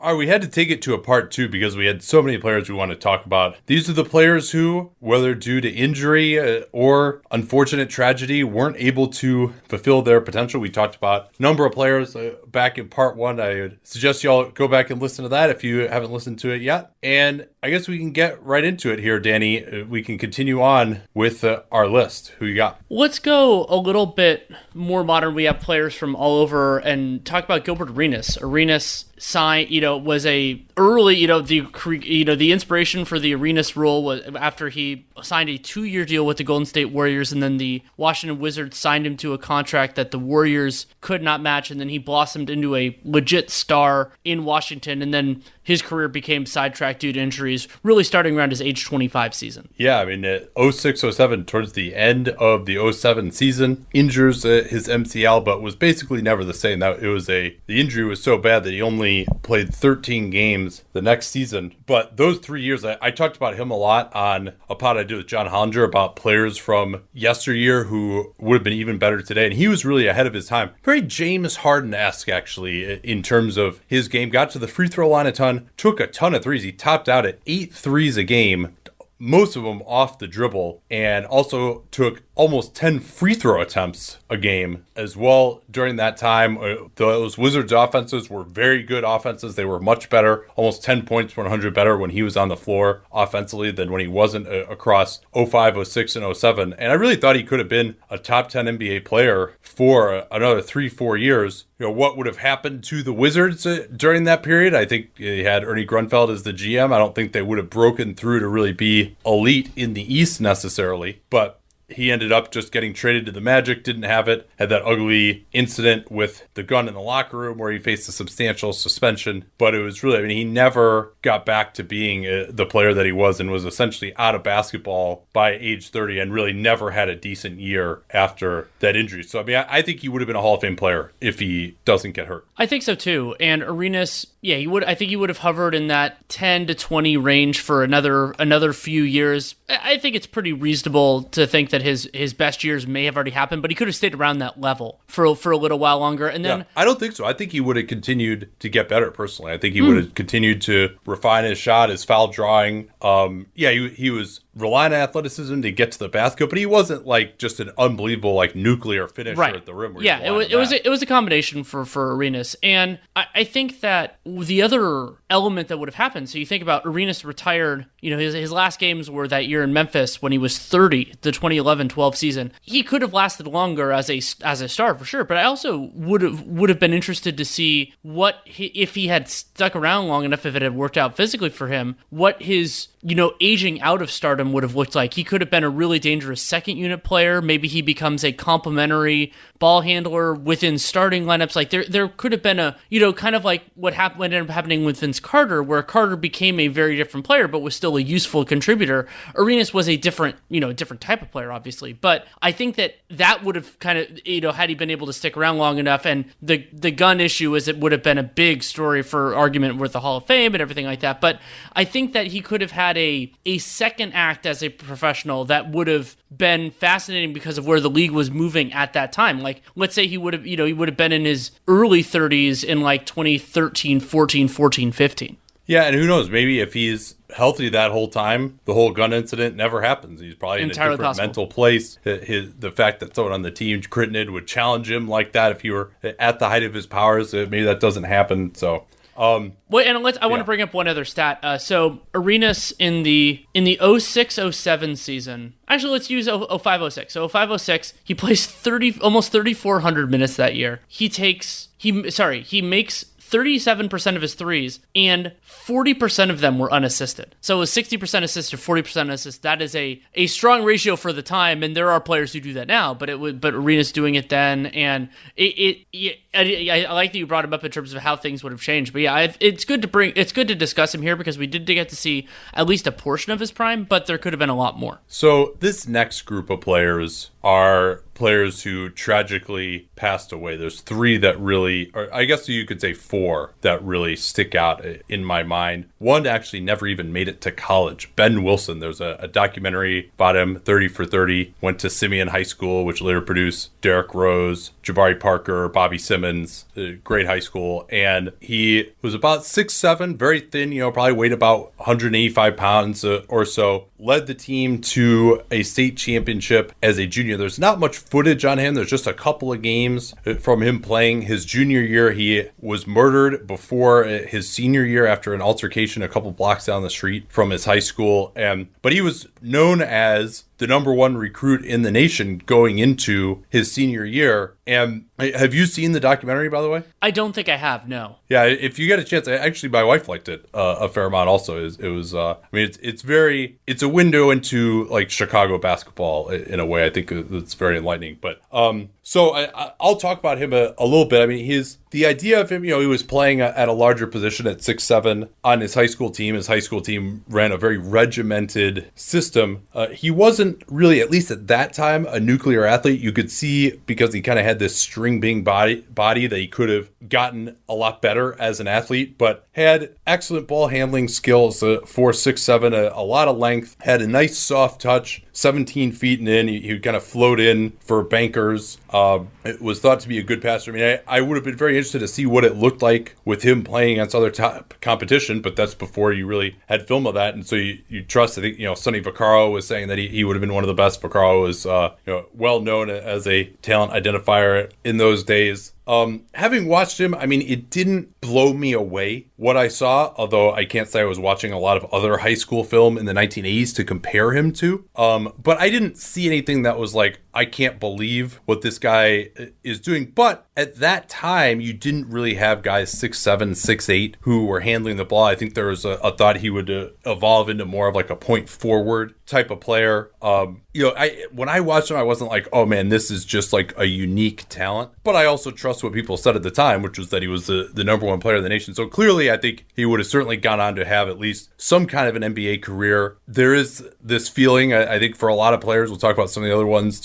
All right, we had to take it to a part two because we had so many players we want to talk about. These are the players who, whether due to injury uh, or unfortunate tragedy, weren't able to fulfill their potential. We talked about a number of players uh, back in part one. I would suggest y'all go back and listen to that if you haven't listened to it yet. And I guess we can get right into it here, Danny. Uh, We can continue on with uh, our list. Who you got? Let's go a little bit more modern. We have players from all over and talk about Gilbert Arenas. Arenas signed, you know, was a early, you know, the you know the inspiration for the Arenas rule was after he signed a two-year deal with the Golden State Warriors, and then the Washington Wizards signed him to a contract that the Warriors could not match, and then he blossomed into a legit star in Washington, and then his career became sidetracked due to injuries, really starting around his age 25 season. Yeah, I mean, uh, 06 07, towards the end of the 07 season, injures uh, his MCL, but was basically never the same. That it was a the injury was so bad that he only played 13 games the next season. But those three years, I, I talked about him a lot on a pod I did with John Hollinger about players from yesteryear who would have been even better today, and he was really ahead of his time. Very James Harden esque, actually, in terms of his game. Got to the free throw line a ton, took a ton of threes. He topped out at eight threes a game most of them off the dribble, and also took almost 10 free throw attempts a game as well during that time. Uh, Those Wizards offenses were very good offenses. They were much better, almost 10 points per 100 better when he was on the floor offensively than when he wasn't uh, across 05, 06, and 07. And I really thought he could have been a top 10 NBA player for uh, another three, four years. You know, what would have happened to the Wizards during that period? I think he had Ernie Grunfeld as the GM. I don't think they would have broken through to really be elite in the East necessarily. But he ended up just getting traded to the Magic, didn't have it, had that ugly incident with the gun in the locker room where he faced a substantial suspension. But it was really, I mean, he never got back to being uh, the player that he was and was essentially out of basketball by age 30 and really never had a decent year after that injury. So, I mean, I, I think he would have been a Hall of Fame player if he doesn't get hurt. I think so too. And Arenas, yeah, he would. I think he would have hovered in that ten to twenty range for another another few years. I I think it's pretty reasonable to think that his his best years may have already happened, but he could have stayed around that level for for a little while longer. And then Yeah, I don't think so. I think he would have continued to get better personally. I think he would have continued to refine his shot, his foul drawing. Um, yeah, he, he was relying on athleticism to get to the basket, but he wasn't like just an unbelievable like nuclear finisher right at the rim. where Yeah, it was it was a, it was a combination for for Arenas, and I, I think that the other element that would have happened. So you think about Arenas retired. You know, his his last games were that year in Memphis when he was thirty, the 2011-12 season. He could have lasted longer as a as a star for sure, but I also would have would have been interested to see what he, if he had stuck around long enough, if it had worked out physically for him, what his you know, aging out of stardom would have looked like. He could have been a really dangerous second unit player. Maybe he becomes a complementary ball handler within starting lineups. Like there, there could have been a, you know, kind of like what happened, ended up happening with Vince Carter, where Carter became a very different player, but was still a useful contributor. Arenas was a different, you know, different type of player, obviously. But I think that that would have kind of, you know, had he been able to stick around long enough. And the the gun issue is it would have been a big story for argument with the Hall of Fame and everything like that. But I think that he could have had a a second act as a professional that would have been fascinating because of where the league was moving at that time. Like let's say he would have, you know, he would have been in his early 30s in like 2013, 14, 14, 15. Yeah, and who knows? Maybe if he's healthy that whole time, the whole gun incident never happens. He's probably in Entirely a different possible. mental place. His, the fact that someone on the team, Crittenton, would challenge him like that if he were at the height of his powers, uh, maybe that doesn't happen. So Um, Wait, and let's. I want to bring up one other stat. Uh, so Arenas in the in the 0607 season. Actually, let's use 0506. So 0506, he plays 30 almost 3400 minutes that year. He takes he sorry, he makes 37% of his threes, and 40% of them were unassisted. So it was 60% assisted, 40% assist. That is a, a strong ratio for the time, and there are players who do that now, but it would but Arenas doing it then, and it, it, it I, I like that you brought him up in terms of how things would have changed. But yeah, i it's good to bring it's good to discuss him here because we did get to see at least a portion of his prime, but there could have been a lot more. So this next group of players are players who tragically passed away. There's three that really, or I guess you could say four that really stick out in my mind. One actually never even made it to college. Ben Wilson. There's a, a documentary about him, 30 for 30. Went to Simeon High School, which later produced Derrick Rose, Jabari Parker, Bobby Simmons. A Great high school, and he was about six seven, very thin. You know, probably weighed about 185 pounds uh, or so. Led the team to a state championship as a junior. There's not much footage on him. There's just a couple of games from him playing. His junior year, he was murdered before his senior year after an altercation a couple blocks down the street from his high school. And but he was known as the number one recruit in the nation going into his senior year. And have you seen the documentary, by the way? I don't think I have. No. Yeah, if you get a chance, actually, my wife liked it uh, a fair amount. Also, it was, uh, I mean, it's it's very, it's a window into like Chicago basketball in a way. I think it's very enlightening. But um, so I, I'll talk about him a, a little bit. I mean, his the idea of him, you know, he was playing at a larger position at six seven on his high school team. His high school team ran a very regimented system. Uh, he wasn't really, at least at that time, a nuclear athlete. You could see because he kind of had this string being body body that he could have gotten a lot better as an athlete, but had excellent ball handling skills. Uh, four six seven, a, a lot of length, had a nice soft touch. 17 feet and in. He, would kind of float in for bankers. Uh, it was thought to be a good passer. I mean, I, I would have been very interested to see what it looked like with him playing against other top competition, but that's before you really had film of that. And so you, you trust, I think, you know, Sonny Vaccaro was saying that he, he would have been one of the best. Vaccaro was, uh, you know, well known as a talent identifier in those days. Um, having watched him, I mean, it didn't blow me away what I saw, although I can't say I was watching a lot of other high school film in the 1980s to compare him to. Um, but I didn't see anything that was like, I can't believe what this guy is doing. But at that time, you didn't really have guys six seven, six eight who were handling the ball. I think there was a, a thought he would uh, evolve into more of like a point forward type of player. Um, you know, I when I watched him, I wasn't like, oh man, this is just like a unique talent. But I also trust what people said at the time, which was that he was the, the number one player in the nation. So clearly, I think he would have certainly gone on to have at least some kind of an NBA career. There is this feeling, I, I think, for a lot of players, we'll talk about some of the other ones,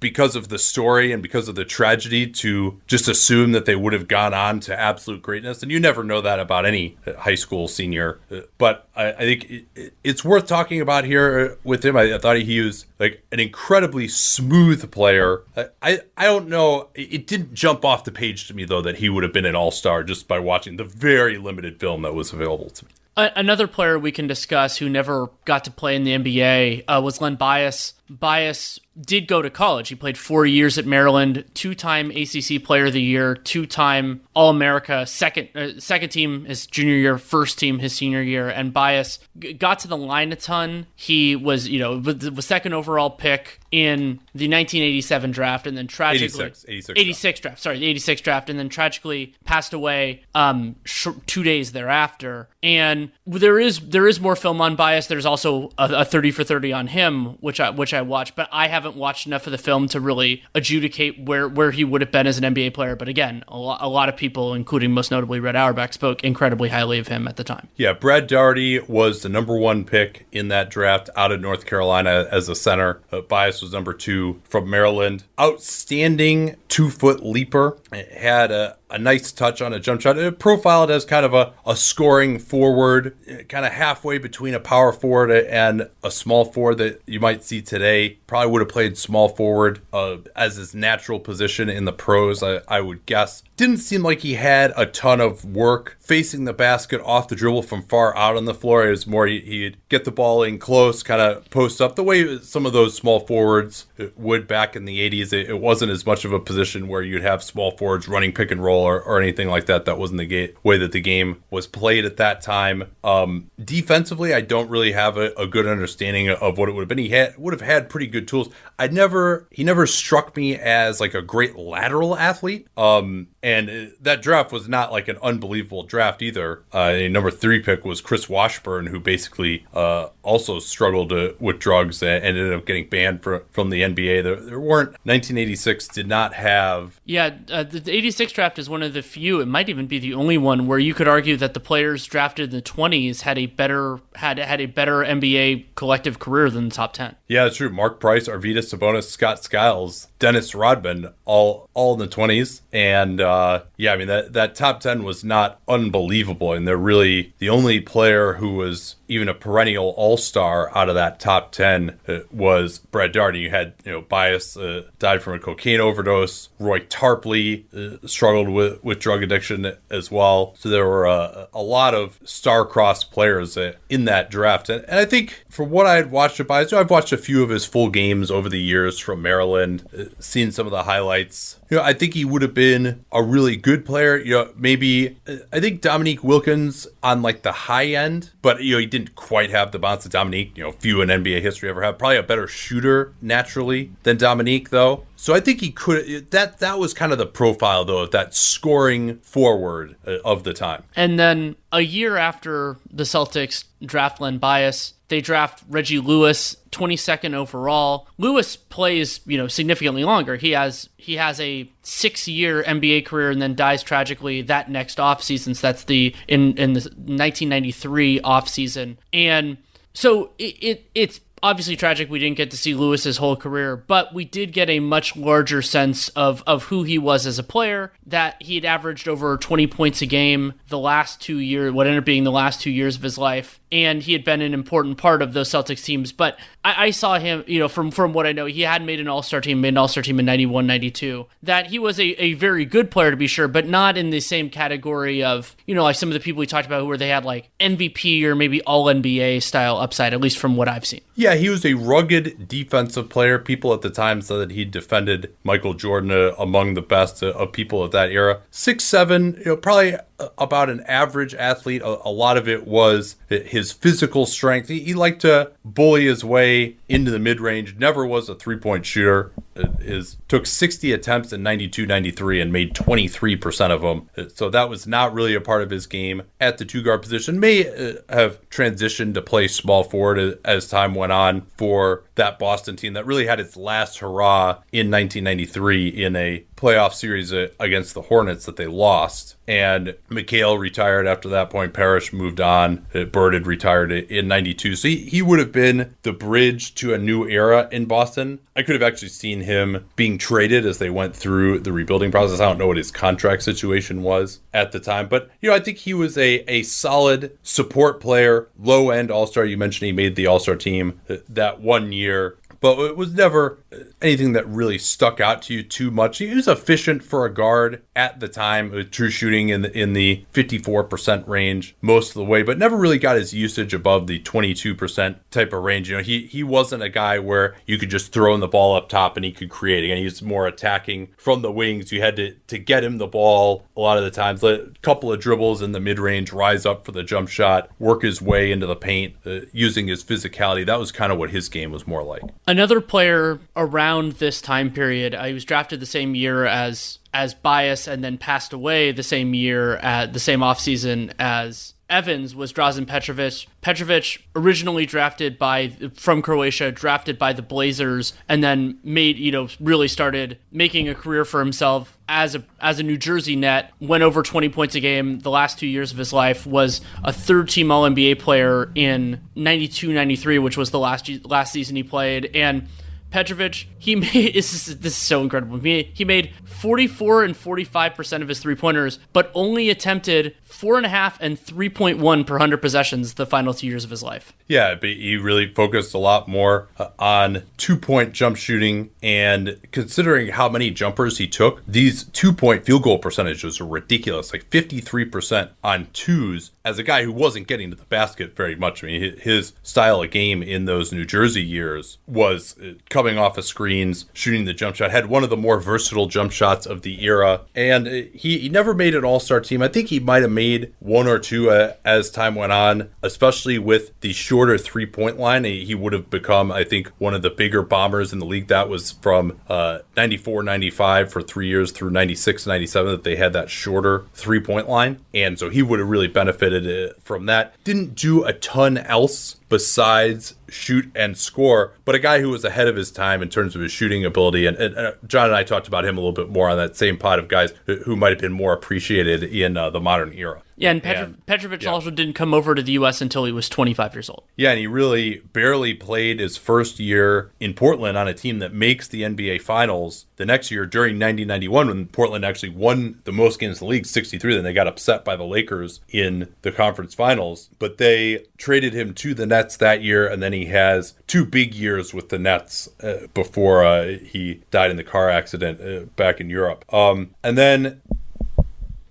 because of the story and because of the tragedy, to just assume that they would have gone on to absolute greatness. And you never know that about any uh, high school senior. Uh, but I, I think it, it's worth talking about here uh, with him. I, I thought he was like an incredibly smooth player. I, I, I don't know. It, it didn't jump off the page to me though that he would have been an all star just by watching the very limited film that was available to me. Another player we can discuss who never got to play in the NBA uh, was Len Bias. Bias did go to college. He played four years at Maryland, two-time ACC Player of the Year, two-time All-America, second uh, second team his junior year, first team his senior year, and Bias got to the line a ton. He was, you know, the second overall pick in the 1987 draft, and then tragically 86, 86, 86 draft. Sorry, the 86 draft, and then tragically passed away um, sh- two days thereafter. And there is there is more film on Bias. There's also a, a 30 for 30 on him, which I which I watched, but I haven't watched enough of the film to really adjudicate where where he would have been as an NBA player. But again, a, lo- a lot of people, including most notably Red Auerbach, spoke incredibly highly of him at the time. Yeah, Brad Daugherty was the number one pick in that draft out of North Carolina as a center. Uh, Bias was number two from Maryland. Outstanding two foot leaper. It Had a a nice touch on a jump shot. It profiled as kind of a, a scoring forward, kind of halfway between a power forward and a small forward that you might see today. Probably would have played small forward uh, as his natural position in the pros, I, I would guess. Didn't seem like he had a ton of work facing the basket off the dribble from far out on the floor. It was more he, he'd get the ball in close, kind of post up the way some of those small forwards would back in the 80s. It, it wasn't as much of a position where you'd have small forwards running pick and roll or, or anything like that. That wasn't the ga- way that the game was played at that time. Um, defensively, I don't really have a, a good understanding of what it would have been. He had would have had pretty good tools. I never he never struck me as like a great lateral athlete. Um, and that draft was not like an unbelievable draft either. Uh, a number three pick was Chris Washburn, who basically uh, also struggled uh, with drugs and ended up getting banned for, from the NBA. There, there weren't 1986 did not have. Yeah, uh, the 86 draft is one of the few. It might even be the only one where you could argue that the players drafted in the 20s had a better had had a better NBA collective career than the top 10. Yeah, that's true. Mark Price, Arvydas Sabonis, Scott Skiles, Dennis Rodman, all all in the 20s, and uh, yeah, I mean that that top 10 was not unbelievable, and they're really the only player who was even a perennial all star out of that top 10 uh, was Brad Daugherty. You had, you know, Bias uh, died from a cocaine overdose. Roy Tarpley uh, struggled with, with drug addiction as well. So there were uh, a lot of star-crossed players uh, in that draft. And, and, I think from what I had watched of Bias, I've watched a few of his full games over the years from Maryland, seen some of the highlights. You know, I think he would have been a really good player. You know, maybe I think Dominique Wilkins on like the high end, but you know, he didn't quite have the bounce that Dominique, you know, few in NBA history ever have. Probably a better shooter naturally than Dominique, though. So I think he could. That that was kind of the profile, though, of that scoring forward uh, of the time. And then a year after the Celtics draft Len Bias, they draft Reggie Lewis, 22nd overall. Lewis plays, you know, significantly longer. He has he has a six-year NBA career and then dies tragically that next offseason. So that's the in in the 1993 offseason. And so it, it it's obviously tragic we didn't get to see Lewis's whole career, but we did get a much larger sense of of who he was as a player. That he had averaged over 20 points a game the last two years, what ended up being the last two years of his life, and he had been an important part of those Celtics teams. But I, I saw him, you know, from from what I know, he had made an All Star team, made an All Star team in 91, 92. That he was a, a very good player to be sure, but not in the same category of, you know, like some of the people we talked about where they had like MVP or maybe All NBA style upside, at least from what I've seen. Yeah, he was a rugged defensive player. People at the time said that he defended Michael Jordan uh, among the best uh, of people of that era. Six seven, you know, probably about an average athlete. A, a, lot of it was his physical strength. He, he liked to bully his way into the mid range, never was a three point shooter. Uh, his took 60 attempts in 92 93 and made 23% of them. Uh, so that was not really a part of his game at the two guard position. May uh, have transitioned to play small forward uh, as time went on for that Boston team that really had its last hurrah in 1993 in a playoff series uh, against the Hornets that they lost. And McHale retired after that point. Parish moved on. Uh, Bird had retired in 92. So he, he would have been the bridge to a new era in Boston. I could have actually seen him being traded as they went through the rebuilding process. I don't know what his contract situation was at the time, but you know, I think he was a, a solid support player, low end all star. You mentioned he made the all star team uh, that one year but it was never anything that really stuck out to you too much. He was efficient for a guard at the time, with true shooting in the in the 54% range most of the way, but never really got his usage above the 22% type of range. You know, he he wasn't a guy where you could just throw in the ball up top and he could create. Again, he was more attacking from the wings. You had to to get him the ball a lot of the times. A couple of dribbles in the mid range, rise up for the jump shot, work his way into the paint uh, using his physicality. That was kind of what his game was more like. Another player around this time period, uh, he was drafted the same year as as Bias and then passed away the same year at the same offseason as Evans was Drazen Petrovic. Petrovic originally drafted by from Croatia, drafted by the Blazers, and then made you know really started making a career for himself as a as a New Jersey net. Went over 20 points a game the last two years of his life. Was a third team All NBA player in 92-93, which was the last last season he played, and Petrovic, he made this is, this is so incredible. He, he made 44 and 45% of his three pointers, but only attempted four and a half and 3.1 per 100 possessions the final two years of his life. Yeah, but he really focused a lot more uh, on two point jump shooting. And considering how many jumpers he took, these two point field goal percentages are ridiculous like 53% on twos as a guy who wasn't getting to the basket very much. I mean, his style of game in those New Jersey years was uh, coming off of screens, shooting the jump shot, had one of the more versatile jump shots of the era. And he, he never made an all star team. I think he might have made one or two uh, as time went on, especially with the shorter three point line. He, he, would have become, I think, one of the bigger bombers in the league. That was from uh, 94 95 for three years through 96 97 that they had that shorter three point line. And so he would have really benefited uh, from that. Didn't do a ton else besides shoot and score, but a guy who was ahead of his time in terms of his shooting ability. And, and uh, John and I talked about him a little bit more on that same pod of guys who, who might have been more appreciated in uh, the modern era. Yeah, and, Petro- and Petrovic yeah. also didn't come over to the U.S. until he was 25 years old. Yeah, and he really barely played his first year in Portland on a team that makes the NBA Finals the next year during 1991 when Portland actually won the most games in the league, 63. Then they got upset by the Lakers in the conference finals, but they traded him to the Nets that year, and then he has two big years with the Nets uh, before uh, he died in the car accident uh, back in Europe. Um, and then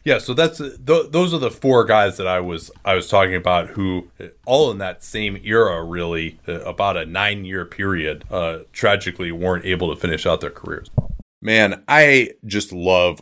yeah, so that's th- those are the four guys that I was I was talking about who all in that same era really uh, about a 9-year period uh, tragically weren't able to finish out their careers. Man, I just love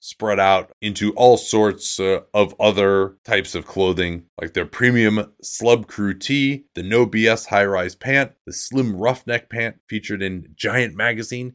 spread out into all sorts uh, of other types of clothing, like their premium Slub Crew tee, the No BS high rise pant, the slim roughneck pant featured in Giant Magazine,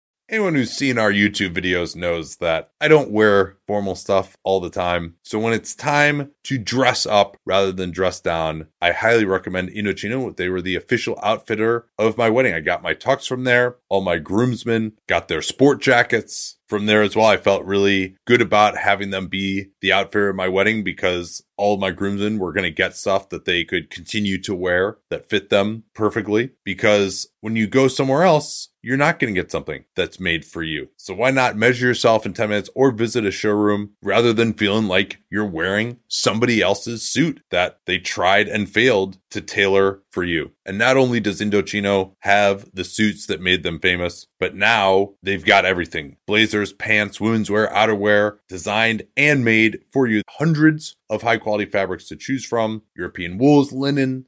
Anyone who's seen our YouTube videos knows that I don't wear formal stuff all the time. So when it's time to dress up rather than dress down, I highly recommend Indochino. They were the official outfitter of my wedding. I got my tux from there. All my groomsmen got their sport jackets from there as well. I felt really good about having them be the outfitter of my wedding because all my groomsmen were going to get stuff that they could continue to wear that fit them perfectly. Because when you go somewhere else, you're not going to get something that's made for you. So why not measure yourself in 10 minutes or visit a showroom rather than feeling like you're wearing somebody else's suit that they tried and failed to tailor for you. And not only does Indochino have the suits that made them famous, but now they've got everything blazers, pants, women's wear, outerwear, designed and made for you. Hundreds of high quality fabrics to choose from European wools, linen,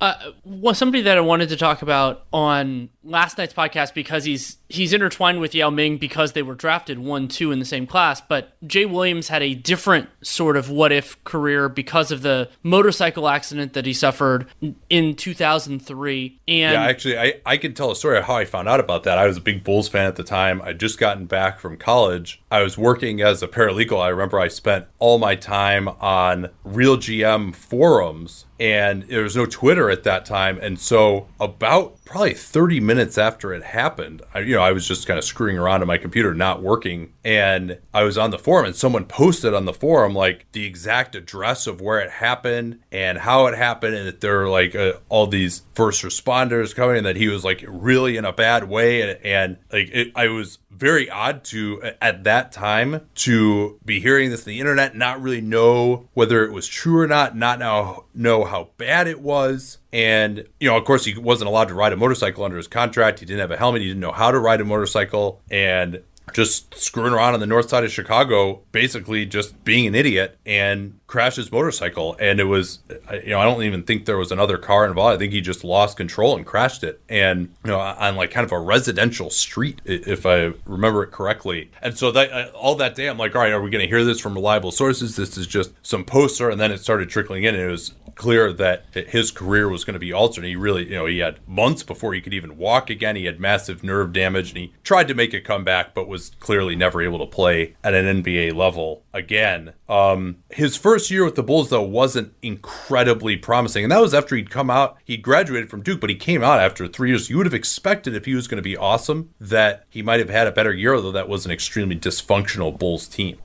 Uh, well, somebody that I wanted to talk about on last night's podcast because he's he's intertwined with Yao Ming because they were drafted one two in the same class. But Jay Williams had a different sort of what if career because of the motorcycle accident that he suffered in 2003. And yeah, actually, I I can tell a story of how I found out about that. I was a big Bulls fan at the time. I'd just gotten back from college I was working as a paralegal, I remember I spent all my time on Real GM forums and there was no Twitter at that time. And so about probably 30 minutes after it happened, I, you know, I was just kind of screwing around on my computer, not working. And I was on the forum and someone posted on the forum like the exact address of where it happened and how it happened. And that there were like uh, all these first responders coming and that he was like really in a bad way. And, and like it, I was very odd to at that time to be hearing this on the internet, not really know whether it was true or not, not now know how bad it was. And, you know, of course, he wasn't allowed to ride a motorcycle under his contract. He didn't have a helmet. He didn't know how to ride a motorcycle. And just screwing around on the north side of Chicago, basically just being an idiot and crashed his motorcycle. And it was, you know, I don't even think there was another car involved. I think he just lost control and crashed it. And, you know, on like kind of a residential street, if I remember it correctly. And so that all that day, I'm like, all right, are we going to hear this from reliable sources? This is just some poster. And then it started trickling in. And it was clear that his career was going to be altered. He really, you know, he had months before he could even walk again. He had massive nerve damage and he tried to make a comeback, but was clearly never able to play at an NBA level again. Um, his first year with the Bulls, though, wasn't incredibly promising. And that was after he'd come out, he graduated from Duke, but he came out after three years. You would have expected if he was going to be awesome that he might have had a better year, although that was an extremely dysfunctional Bulls team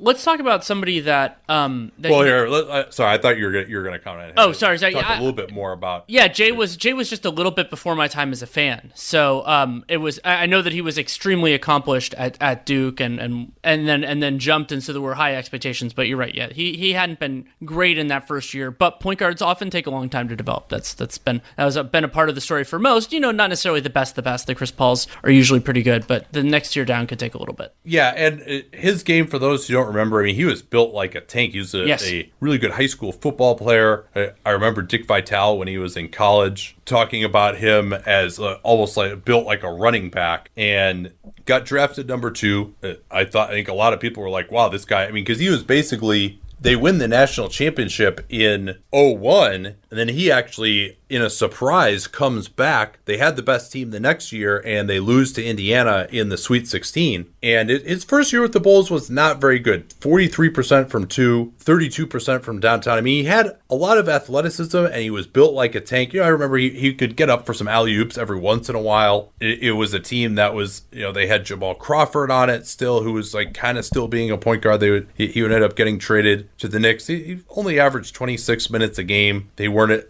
let's talk about somebody that. Um, that well, here, let, uh, sorry, I thought you were gonna, you were going to comment. Oh, sorry, sorry. Talk I, a little bit more about. Yeah, Jay was Jay was just a little bit before my time as a fan, so um, it was. I know that he was extremely accomplished at, at Duke, and, and and then and then jumped, and so there were high expectations. But you're right, yeah, he he hadn't been great in that first year. But point guards often take a long time to develop. That's that's been that was a, been a part of the story for most. You know, not necessarily the best, the best. The Chris Pauls are usually pretty good, but the next year down could take a little bit. Yeah, and uh, his game for those who don't remember, I mean, he was built like a tank. He was a, yes. a really good high school football player. I, I, remember Dick Vitale when he was in college talking about him as uh, almost like built like a running back and got drafted number two. Uh, I thought I think a lot of people were like, "Wow, this guy." I mean, because he was basically they win the national championship in 01 and then he actually in a surprise comes back. They had the best team the next year and they lose to Indiana in the Sweet 16. And it, his first year with the Bulls was not very good 43% from two, 32% from downtown. I mean, he had a lot of athleticism and he was built like a tank. You know, I remember he, he could get up for some alley oops every once in a while. It, it, was a team that was, you know, they had Jamal Crawford on it still, who was like kind of still being a point guard. They would, he, he would end up getting traded to the Knicks. He, he only averaged 26 minutes a game. They weren't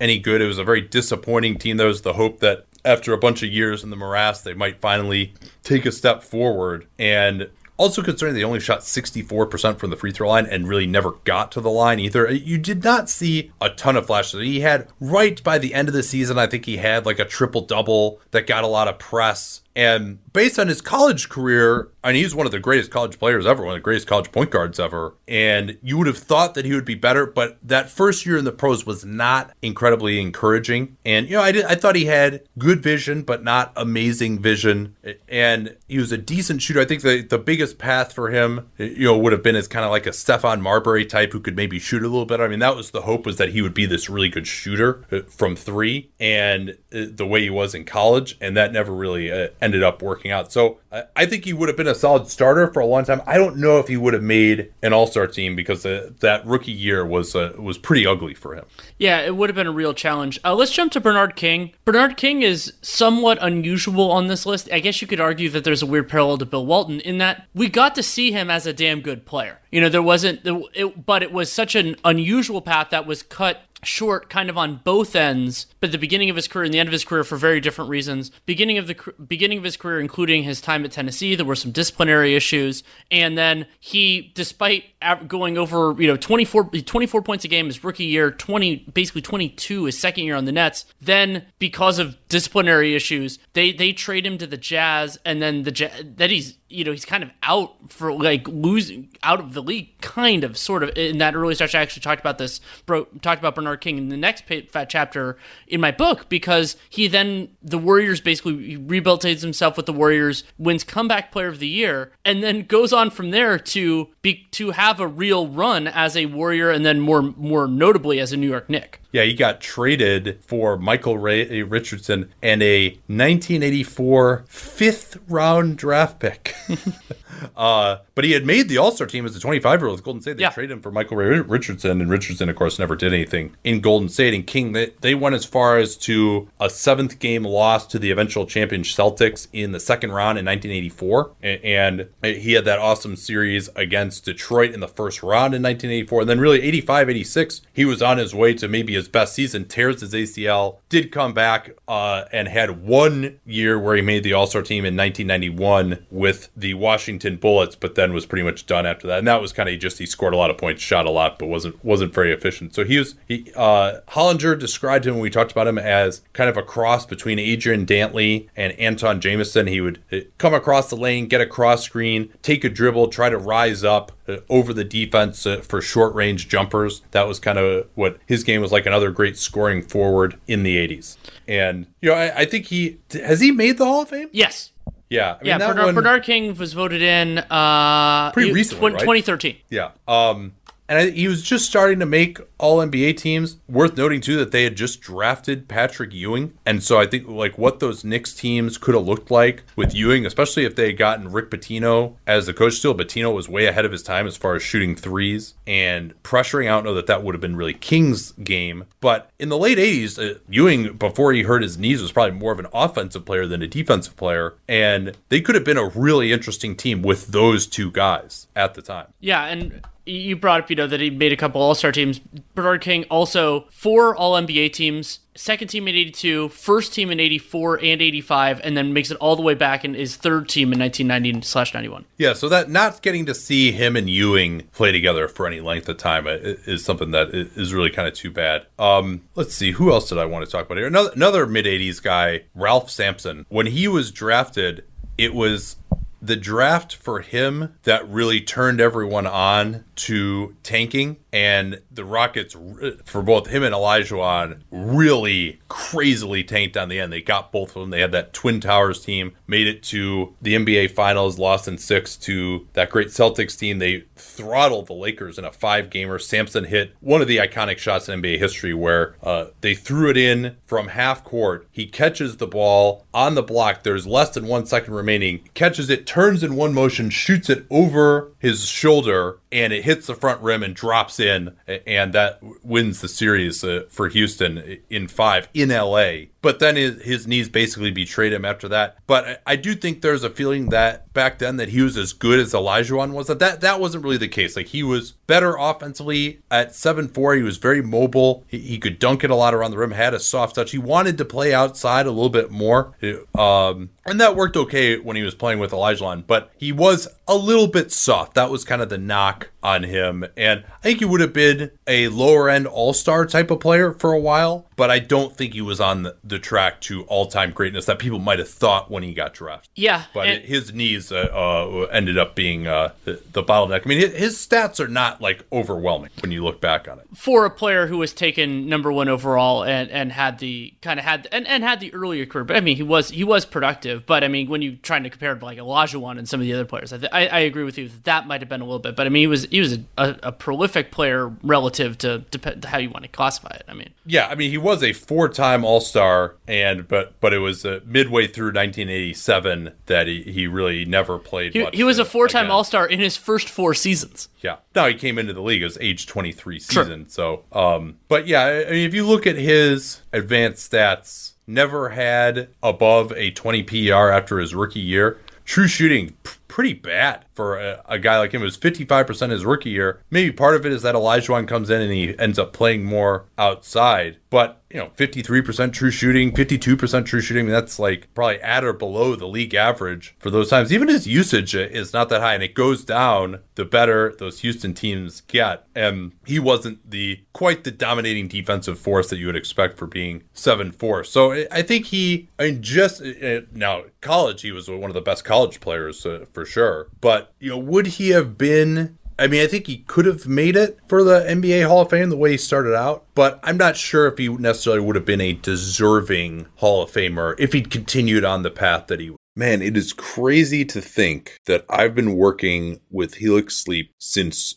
any good. It was a very disappointing team. There was the hope that after a bunch of years in the morass, they might finally take a step forward. And also concerning they only shot 64% from the free throw line and really never got to the line either. Uh, you did not see a ton of flashes. He had right by the end of the season, I think he had like a triple double that got a lot of press. And based on his college career, I mean, he's one of the greatest college players ever, one of the greatest college point guards ever. And you would have thought that he would be better, but that first year in the pros was not incredibly encouraging. And, you know, I, did, I thought he had good vision, but not amazing vision. And he was a decent shooter. I think the, the biggest path for him, you know, would have been as kind of like a Stephon Marbury type who could maybe shoot a little bit. I mean, that was the hope was that he would be this really good shooter uh, from three and uh, the way he was in college. And that never really uh, ended up working out. So I think he would have been a solid starter for a long time. I don't know if he would have made an All Star team because the, that rookie year was uh, was pretty ugly for him. Yeah, it would have been a real challenge. Uh, let's jump to Bernard King. Bernard King is somewhat unusual on this list. I guess you could argue that there's a weird parallel to Bill Walton in that we got to see him as a damn good player. You know, there wasn't, it, but it was such an unusual path that was cut short kind of on both ends but the beginning of his career and the end of his career for very different reasons. Beginning of the beginning of his career including his time at Tennessee there were some disciplinary issues. And then he despite going over you know 24 24 points a game his rookie year 20 basically 22 his second year on the Nets then because of disciplinary issues they they trade him to the Jazz and then the that he's you know he's kind of out for like losing out of the league kind of sort of in that early stretch. I actually talked about this bro talked about Bernard King in the next chapter in my book because he then the Warriors basically rehabilitates himself with the Warriors wins comeback player of the year and then goes on from there to be to have a real run as a Warrior and then more more notably as a New York Knick Yeah, he got traded for Michael Ray Richardson and a 1984 fifth round draft pick. uh, but he had made the All Star team as a 25 year old with Golden State. They Yeah. traded him for Michael Ray Richardson, and Richardson, of course, never did anything in Golden State. And King, they, they went as far as to a seventh game loss to the eventual champion Celtics in the second round in 1984. A- And he had that awesome series against Detroit in the first round in 1984. And then, really, 85 86, he was on his way to maybe his best season, tears his ACL, did come back uh, and had one year where he made the All Star team in 1991 with the Washington Bullets, but then was pretty much done after that. And that was kind of just he scored a lot of points, shot a lot, but wasn't wasn't very efficient. So he was he uh, Hollinger described him when we talked about him as kind of a cross between Adrian Dantley and Antawn Jamison. He would uh, come across the lane, get a cross screen, take a dribble, try to rise up uh, over the defense uh, for short range jumpers. That was kind of what his game was like. Another great scoring forward in the 80s. And you know, I, I think he has he made the Hall of Fame. Yes. Yeah, I mean, Yeah, Bernard, one- Bernard King was voted in uh, Pretty recently, right? 2013. Yeah. Um, and I, he was just starting to make all NBA teams. Worth noting too that they had just drafted Patrick Ewing, and so I think like what those Knicks teams could have looked like with Ewing, especially if they had gotten Rick Pitino as the coach. Still, Pitino was way ahead of his time as far as shooting threes and pressuring. I don't know that that would have been really King's game, but in the late '80s, uh, Ewing before he hurt his knees was probably more of an offensive player than a defensive player, and they could have been a really interesting team with those two guys at the time. Yeah, and you brought up, you know, that he made a couple All Star teams. Bernard King also four All NBA teams, second team in 82, first team in 84 and 85, and then makes it all the way back in his third team in 1990 slash 91. Yeah, so that not getting to see him and Ewing play together for any length of time i- is something that is really kind of too bad. Um, let's see, who else did I want to talk about here? Another, another mid '80s guy, Ralph Sampson. When he was drafted, it was the draft for him that really turned everyone on to tanking and the Rockets for both him and Olajuwon really crazily tanked on the end. They got both of them. They had that Twin Towers team, made it to the NBA Finals, lost in six to that great Celtics team. They throttled the Lakers in a five gamer. Sampson hit one of the iconic shots in NBA history where uh, they threw it in from half court. He catches the ball on the block. There's less than one second remaining. Catches it, turns in one motion, shoots it over his shoulder, and it hits the front rim and drops in, and that wins the series uh, for Houston in five in LA. But then his, his knees basically betrayed him after that. But I, I do think there's a feeling that back then that he was as good as Olajuwon was. That that that wasn't really the case. Like he was better offensively at seven four. He was very mobile. He, he could dunk it a lot around the rim. Had a soft touch. He wanted to play outside a little bit more. Um, and that worked okay when he was playing with Elijah. one. But he was a little bit soft. That was kind of the knock on him. And I think he would have been a lower end all star type of player for a while. But I don't think he was on the, the track to all time greatness that people might have thought when he got drafted. Yeah, But it, his knees uh, uh, ended up being uh, the, the bottleneck. I mean, his, his stats are not like overwhelming when you look back on it. for a player who was taken number one overall and, and had the kind of had and, and had the earlier career. But I mean, he was he was productive. But I mean, when you trying to compare it to like Olajuwon and some of the other players, I, th- I, I agree with you that, that might have been a little bit. But I mean, he was he was a, a, a prolific player relative to, dep- to how you want to classify it. I mean, Yeah, I mean, he was a four-time All-Star, and but but it was uh, midway through 1987 that he, he really never played. he, much, he was a four time. All Star in his first four seasons. Yeah. Now he came into the league as age 23 season. So, um, but yeah, I mean, if you look at his advanced stats, never had above a 20 PER after his rookie year. True shooting, pretty bad for a, a guy like him. It was 55% his rookie year. Maybe part of it is that Olajuwon comes in and he ends up playing more outside. But, you know, 53% true shooting, 52% true shooting. I mean, that's like probably at or below the league average for those times. Even his usage is not that high and it goes down the better those Houston teams get. And he wasn't the quite the dominating defensive force that you would expect for being 7-4. So I- think he, I mean, just uh, now college, he was one of the best college players uh, for sure. But, you know, would he have been I mean, I think he could have made it for the NBA Hall of Fame the way he started out, but I'm not sure if he necessarily would have been a deserving Hall of Famer if he'd continued on the path that he Man, it is crazy to think that I've been working with Helix Sleep since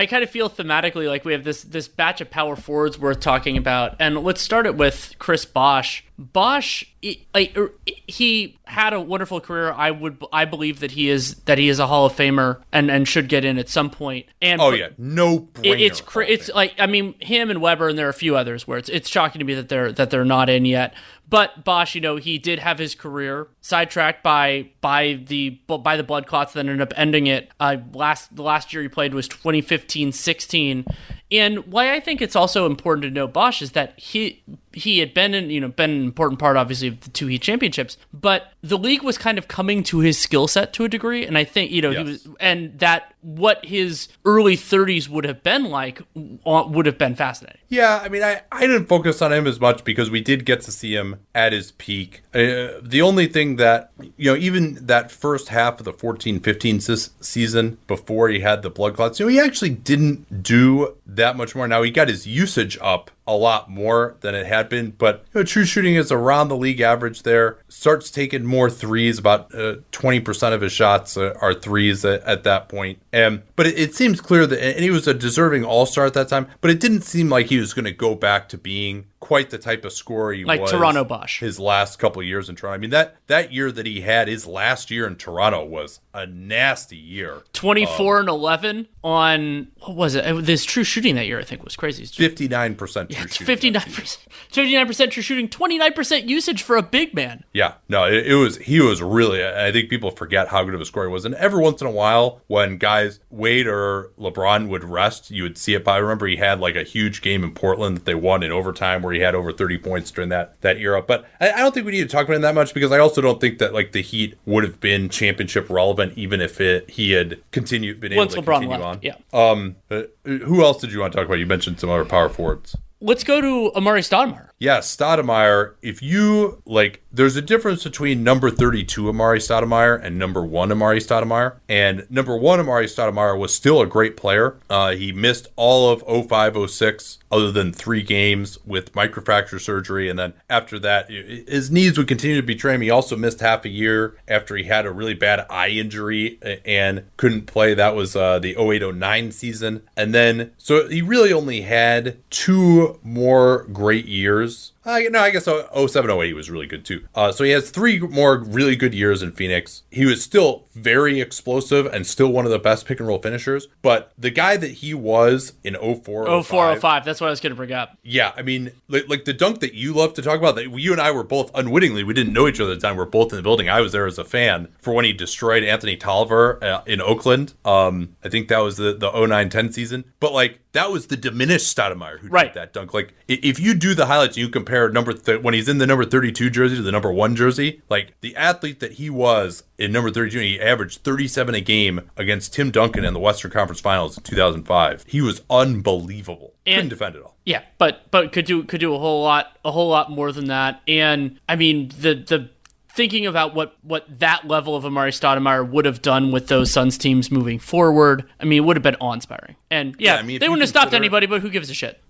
I kind of feel thematically like we have this this batch of power forwards worth talking about, and let's start it with Chris Bosh. Bosh, like er, he had a wonderful career. I would, I believe that he is that he is a Hall of Famer and and should get in at some point. And oh yeah, no, it, it's it's like I mean him and Webber and there are a few others where it's it's shocking to me that they're that they're not in yet. But Bosh, you know, he did have his career sidetracked by by the by the blood clots that ended up ending it. Uh, last the last year he played was 2015 16 and why I think it's also important to know Bosh is that he he had been in you know been an important part obviously of the two heat championships, but the league was kind of coming to his skill set to a degree, and I think you know yes. he was and that what his early 30s would have been like uh, would have been fascinating. Yeah, I mean I I didn't focus on him as much because we did get to see him at his peak. Uh, the only thing that you know even that first half of the 14-15 season before he had the blood clots, you know he actually didn't do that much more. Now he got his usage up a lot more than it had been, but you know, true shooting is around the league average there. Starts taking more threes, about uh, 20% of his shots uh, are threes at, at, that point. And but it, it seems clear that and he was a deserving all-star at that time, but it didn't seem like he was going to go back to being quite the type of scorer he like was. Like Toronto Bosh. His last couple years in Toronto. I mean that that year that he had his last year in Toronto was a nasty year. 24 um, and 11 on what was it? This true shooting that year I think was crazy. 59% true shooting. 59%. 59% true shooting, 29% usage for a big man. Yeah. No, it, it was he was really I think people forget how good of a scorer he was. And every once in a while when guys Wade or LeBron would rest, you would see it. But I remember he had like a huge game in Portland that they won in overtime where he had over 30 points during that that era. But I, I don't think we need to talk about him that much because I also don't think that like the Heat would have been championship relevant even if it he had continued been able Once to LeBron continue left, on. Yeah. Um. Uh, who else did you want to talk about? You mentioned some other power forwards. Let's go to Amar'e Stoudemire. Yeah, Stoudemire, if you like, there's a difference between number 32 Amar'e Stoudemire and number one Amar'e Stoudemire. And number one Amar'e Stoudemire was still a great player. Uh, he missed all of 05, 06, other than three games with microfracture surgery. And then after that, his knees would continue to betray him. He also missed half a year after he had a really bad eye injury and couldn't play. That was uh, the 08, 09 season. And then, so he really only had two more great years. Uh, no, I guess 07, 08 was really good too. Uh, so he has three more really good years in Phoenix. He was still very explosive and still one of the best pick and roll finishers. But the guy that he was in 04, 04 05, that's what I was going to bring up. Yeah, I mean, like, like, the dunk that you love to talk about, that you and I were both unwittingly, we didn't know each other at the time. We are both in the building. I was there as a fan for when he destroyed Anthony Tolliver uh, in Oakland. Um, I think that was the, the 09 10 season. But like, that was the diminished Stoudemire who right. did that dunk. Like, if you do the highlights and you compare number th- when he's in the number 32 jersey to the number one jersey, like the athlete that he was in number 32, he averaged 37 a game against Tim Duncan in the Western Conference Finals in 2005. He was unbelievable. And, Couldn't defend it all. Yeah, but but could do could do a whole lot a whole lot more than that. And I mean the the thinking about what what that level of Amar'e Stoudemire would have done with those Suns teams moving forward, I mean, it would have been awe-inspiring. And yeah, yeah I mean, they wouldn't have stopped anybody, but who gives a shit?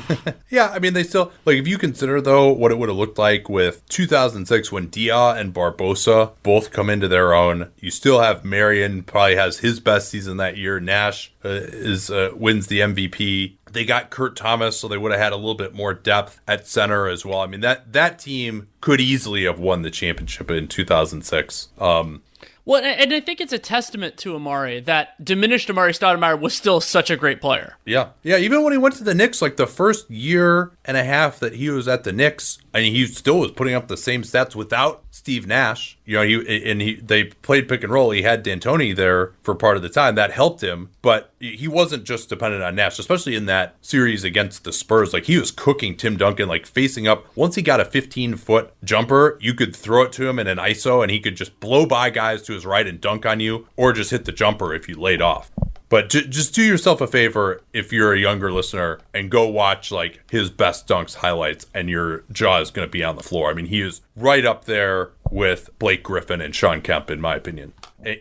yeah, I mean, they still like if you consider though what it would have looked like with 2006 when Diaw and Barbosa both come into their own. You still have Marion probably has his best season that year. Nash uh, is uh, wins the MVP. They got Kurt Thomas, so they would have had a little bit more depth at center as well. I mean that that team could easily have won the championship in 2006. Um, well, and I think it's a testament to Amar'e that diminished Amar'e Stoudemire was still such a great player. Yeah, yeah. Even when he went to the Knicks, like the first year and a half that he was at the Knicks, Mean, he still was putting up the same stats without Steve Nash. You know, he and he they played pick and roll. He had D'Antoni there for part of the time. That helped him, but he wasn't just dependent on Nash, especially in that series against the Spurs. Like he was cooking Tim Duncan, like facing up. Once he got a 15 foot jumper, you could throw it to him in an ISO, and he could just blow by guys to his right and dunk on you, or just hit the jumper if you laid off. But j- just do yourself a favor if you're a younger listener and go watch like his best dunks highlights, and your jaw is going to be on the floor. I mean, he is right up there with Blake Griffin and Shawn Kemp, in my opinion.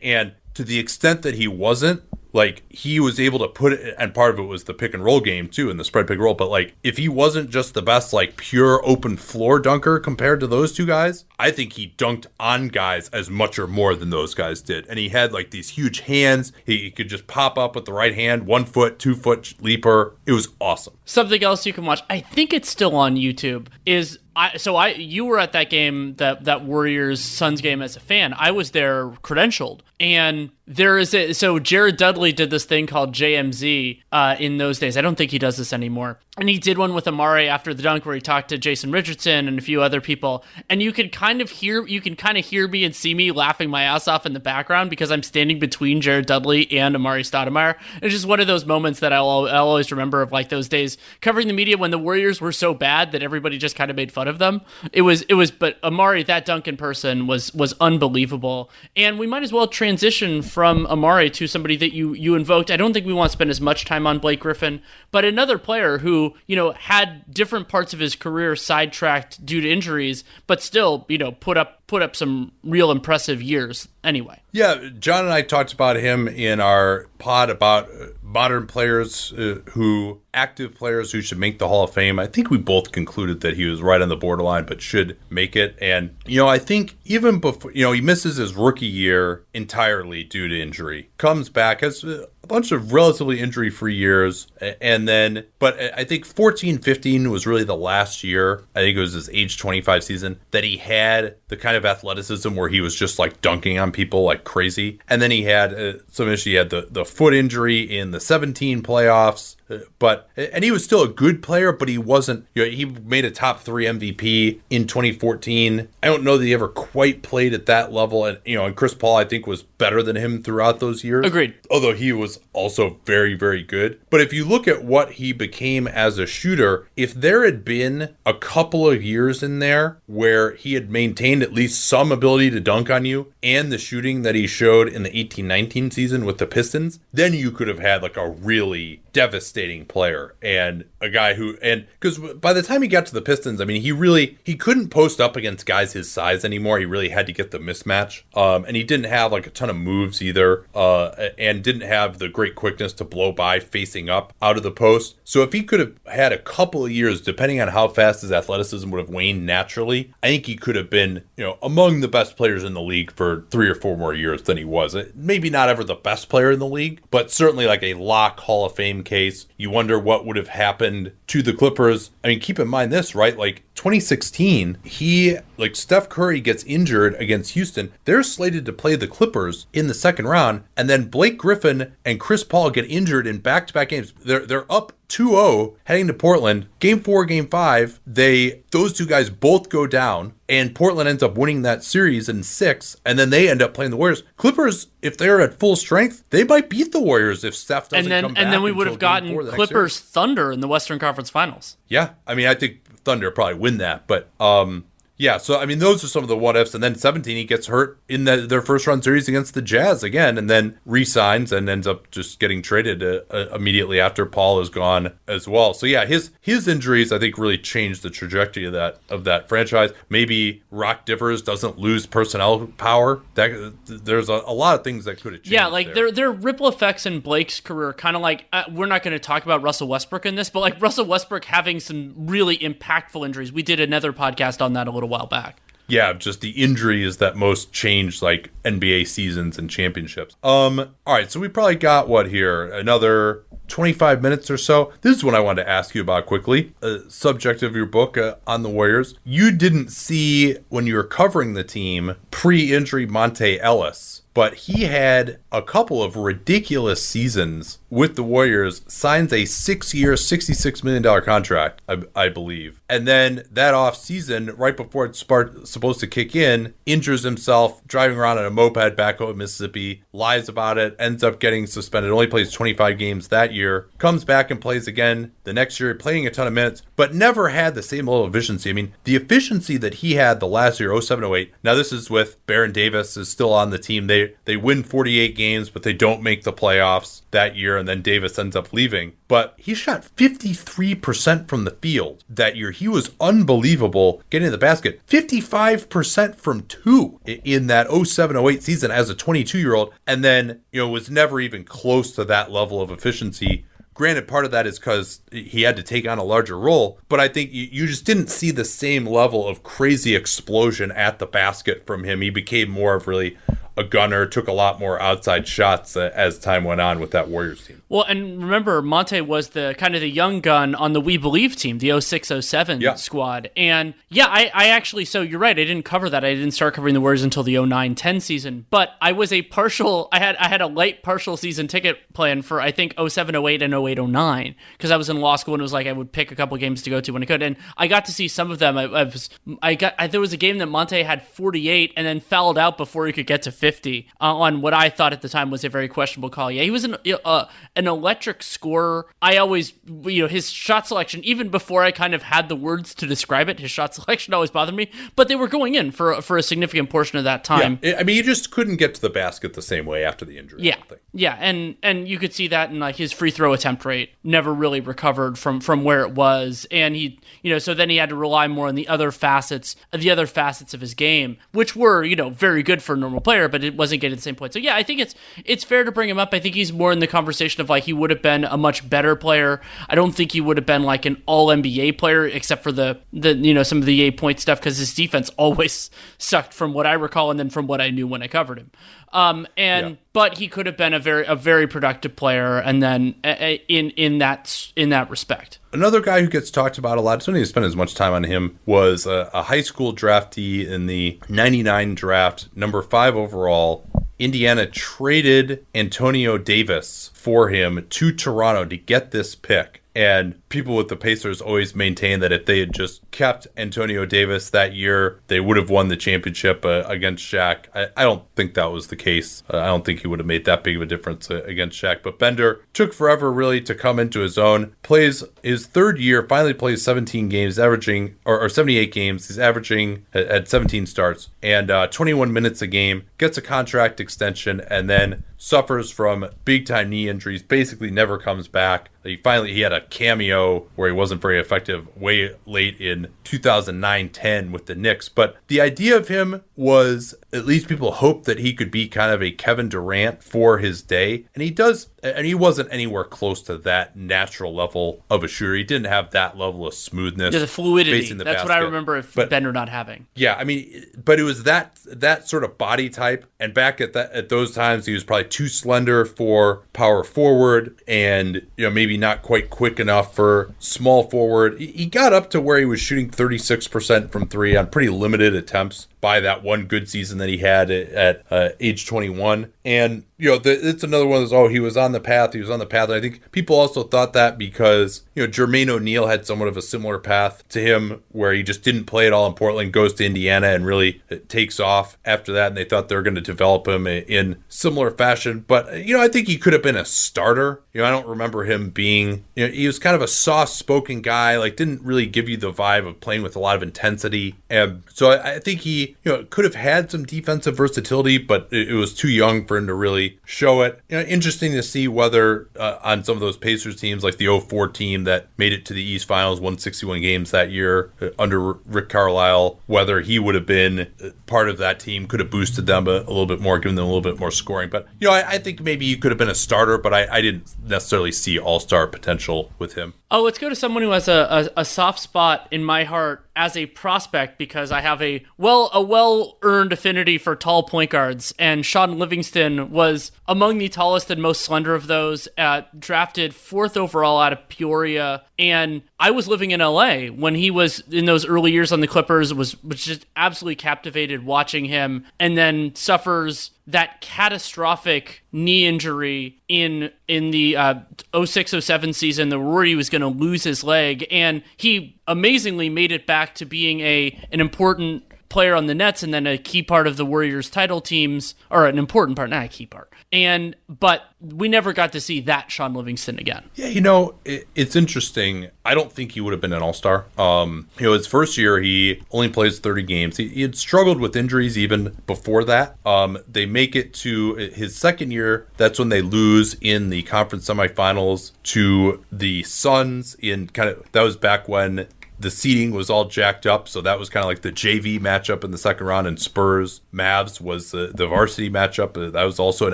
And to the extent that he wasn't, like he was able to put it and part of it was the pick and roll game too and the spread pick and roll but like if he wasn't just the best like pure open floor dunker compared to those two guys i think he dunked on guys as much or more than those guys did and he had like these huge hands. He, he could just pop up with the right hand one foot two foot leaper. It was awesome something else you can watch i think it's still on youtube is I, so I you were at that game that that Warriors Suns game as a fan. I was there credentialed, and there is a so Jared Dudley did this thing called JMZ uh, in those days. I don't think he does this anymore. And he did one with Amar'e after the dunk where he talked to Jason Richardson and a few other people. And you could kind of hear you can kind of hear me and see me laughing my ass off in the background because I'm standing between Jared Dudley and Amar'e Stoudemire. It's just one of those moments that I'll, I'll always remember of like those days covering the media when the Warriors were so bad that everybody just kind of made fun of them. It was it was but Amar'e that dunk in person was was unbelievable. And we might as well transition from Amar'e to somebody that you you invoked. I don't think we want to spend as much time on Blake Griffin, but another player who you know, had different parts of his career sidetracked due to injuries, but still, you know, put up put up some real impressive years anyway. Yeah, John and I talked about him in our pod about uh, modern players uh, who active players who should make the Hall of Fame. I think we both concluded that he was right on the borderline but should make it. And you know, I think even before, you know, he misses his rookie year entirely due to injury. Comes back as uh, a bunch of relatively injury free years. And then, but I think 14 15 was really the last year. I think it was his age 25 season that he had the kind of athleticism where he was just like dunking on people like crazy. And then he had uh, some issue. He had the, the foot injury in the 17 playoffs but and he was still a good player, but he wasn't. You know, he made a top three MVP in 2014. I don't know that he ever quite played at that level, and you know, and Chris Paul I think was better than him throughout those years. Agreed. Although he was also very, very good. But if you look at what he became as a shooter, if there had been a couple of years in there where he had maintained at least some ability to dunk on you and the shooting that he showed in the 18 19 season with the Pistons, then you could have had like a really devastating player and a guy who and because by the time he got to the Pistons, I mean he really he couldn't post up against guys his size anymore. He really had to get the mismatch, um, and he didn't have like a ton of moves either, uh, and didn't have the great quickness to blow by facing up out of the post. So if he could have had a couple of years, depending on how fast his athleticism would have waned naturally, I think he could have been you know among the best players in the league for three or four more years than he was. Maybe not ever the best player in the league, but certainly like a lock Hall of Fame case. You wonder what would have happened to the Clippers. I mean, keep in mind this, right? Like 2016, he like Steph Curry gets injured against Houston. They're slated to play the Clippers in the second round, and then Blake Griffin and Chris Paul get injured in back-to-back games. They're they're up 2-0 heading to Portland. Game 4, game 5, they those two guys both go down and Portland ends up winning that series in 6 and then they end up playing the Warriors. Clippers if they're at full strength, they might beat the Warriors if Steph doesn't and then, come And then we would have gotten Clippers Thunder in the Western Conference Finals. Yeah. I mean, I think Thunder probably win that, but um yeah, so I mean, those are some of the what ifs. And then 17, he gets hurt in the, their first round series against the Jazz again, and then resigns and ends up just getting traded uh, uh, immediately after Paul is gone as well. So yeah, his his injuries I think really changed the trajectory of that of that franchise. Maybe Doc Rivers doesn't lose personnel power. That there's a, a lot of things that could have changed. Yeah, like there. there there are ripple effects in Blake's career, kind of like uh, we're not going to talk about Russell Westbrook in this, but like Russell Westbrook having some really impactful injuries. We did another podcast on that a little while back. Yeah, just the injuries that most changed like NBA seasons and championships. Um, all right, so we probably got what here? Another 25 minutes or so. This is what I wanted to ask you about quickly. Uh, subject of your book uh, on the Warriors. You didn't see when you were covering the team pre-injury Monta Ellis but he had a couple of ridiculous seasons with the Warriors, signs a six year, $66 million contract, I, I, believe. And then that off season, right before it's supposed to kick in, injures himself driving around on a moped back home in Mississippi, lies about it, ends up getting suspended, only plays 25 games that year, comes back and plays again the next year, playing a ton of minutes, but never had the same level of efficiency. I mean, the efficiency that he had the last year, 07 08, now this is with Baron Davis is still on the team. They they win 48 games, but they don't make the playoffs that year, and then Davis ends up leaving. But he shot 53% from the field that year. He was unbelievable getting in the basket. 55% from two in that 07 08 season as a 22 year old, and then, you know, was never even close to that level of efficiency Granted, part of that is because he had to take on a larger role, but I think you just didn't see the same level of crazy explosion at the basket from him. He became more of really a gunner, took a lot more outside shots uh, as time went on with that Warriors team. Well, and remember, Monta was the kind of the young gun on the We Believe team, the 0607 yeah. squad. And yeah, I, I actually, so you're right, I didn't cover that. I didn't start covering the Warriors until the 09 10 season, but I was a partial, I had I had a late partial season ticket plan for, I think, 07 08 and 08 09, because I was in law school and it was like I would pick a couple games to go to when I could. And I got to see some of them. I, I was, I got, I, there was a game that Monta had 48 and then fouled out before he could get to 50 uh, on what I thought at the time was a very questionable call. Yeah, he was an uh, an electric scorer. I always, you know, his shot selection, even before I kind of had the words to describe it, his shot selection always bothered me. But they were going in for for a significant portion of that time. Yeah, I mean, you just couldn't get to the basket the same way after the injury. Yeah, yeah, and and you could see that in like his free throw attempt rate never really recovered from from where it was, and he, you know, so then he had to rely more on the other facets, the other facets of his game, which were you know very good for a normal player, but it wasn't getting the same point. So yeah, I think it's it's fair to bring him up. I think he's more in the conversation of like he would have been a much better player. I don't think he would have been like an all NBA player except for the the you know some of the eight point stuff because his defense always sucked from what I recall and then from what I knew when I covered him. Um, and yeah. but he could have been a very a very productive player, and then in in that in that respect. Another guy who gets talked about a lot, so I didn't spend as much time on him, was a, a high school draftee in the '99 draft, number five overall. Indiana traded Antonio Davis for him to Toronto to get this pick. And people with the Pacers always maintain that if they had just kept Antonio Davis that year, they would have won the championship uh, against Shaq. I, I, don't think that was the case. Uh, I don't think he would have made that big of a difference uh, against Shaq. But Bender took forever really to come into his own. Plays his third year, finally plays 17 games, averaging or, or 78 games. He's averaging at, 17 starts and uh, 21 minutes a game. Gets a contract extension and then suffers from big time knee injuries, basically never comes back. He finally he had a cameo where he wasn't very effective way late in 2009-10 with the Knicks, but the idea of him was at least people hoped that he could be kind of a Kevin Durant for his day, and he does and he wasn't anywhere close to that natural level of a shooter. He didn't have that level of smoothness. There's a fluidity. The That's basket. what I remember if but, Bender not having. Yeah, I mean, but it was that that sort of body type, and back at that at those times, he was probably too slender for power forward, and you know maybe not quite quick enough for small forward. He got up to where he was shooting 36% from three on pretty limited attempts by that one good season that he had at, uh, age 21. And, you know, the, it's another one of those, oh, he was on the path. He was on the path. And I think people also thought that because, you know, Jermaine O'Neal had somewhat of a similar path to him where he just didn't play at all in Portland, goes to Indiana and really takes off after that. And they thought they were going to develop him in similar fashion. But, you know, I think he could have been a starter. You know, I don't remember him being, you know, he was kind of a soft spoken guy, like didn't really give you the vibe of playing with a lot of intensity. And so I, I think he, you know, could have had some defensive versatility, but it, it, was too young for him to really show it. You know, interesting to see whether uh, on some of those Pacers teams, like the 04 team that made it to the East Finals, won 61 games that year uh, under Rick Carlisle, whether he would have been uh, part of that team, could have boosted them a, a little bit more, given them a little bit more scoring. But, you know, I, I think maybe he could have been a starter, but I, I didn't necessarily see all star potential with him. Oh, let's go to someone who has a, a, a, soft spot in my heart as a prospect because I have a well a well earned affinity for tall point guards, and Shaun Livingston was among the tallest and most slender of those. Uh, drafted fourth overall out of Peoria, and I was living in LA when he was in those early years on the Clippers. Was was just absolutely captivated watching him, and then suffers that catastrophic knee injury in in the uh, 0607 season the Rory was going to lose his leg. And he amazingly made it back to being a an important player on the Nets and then a key part of the Warriors title teams or an important part not a key part and but we never got to see that Shaun Livingston again. Yeah, you know, it, it's interesting. I don't think he would have been an All Star. Um, you know, his first year he only plays 30 games. He, he had struggled with injuries even before that. Um, they make it to his second year. That's when they lose in the conference semifinals to the Suns. In kind of that was back when the seating was all jacked up, so that was kind of like the JV matchup in the second round. And Spurs Mavs was the, the varsity matchup. Uh, that was also an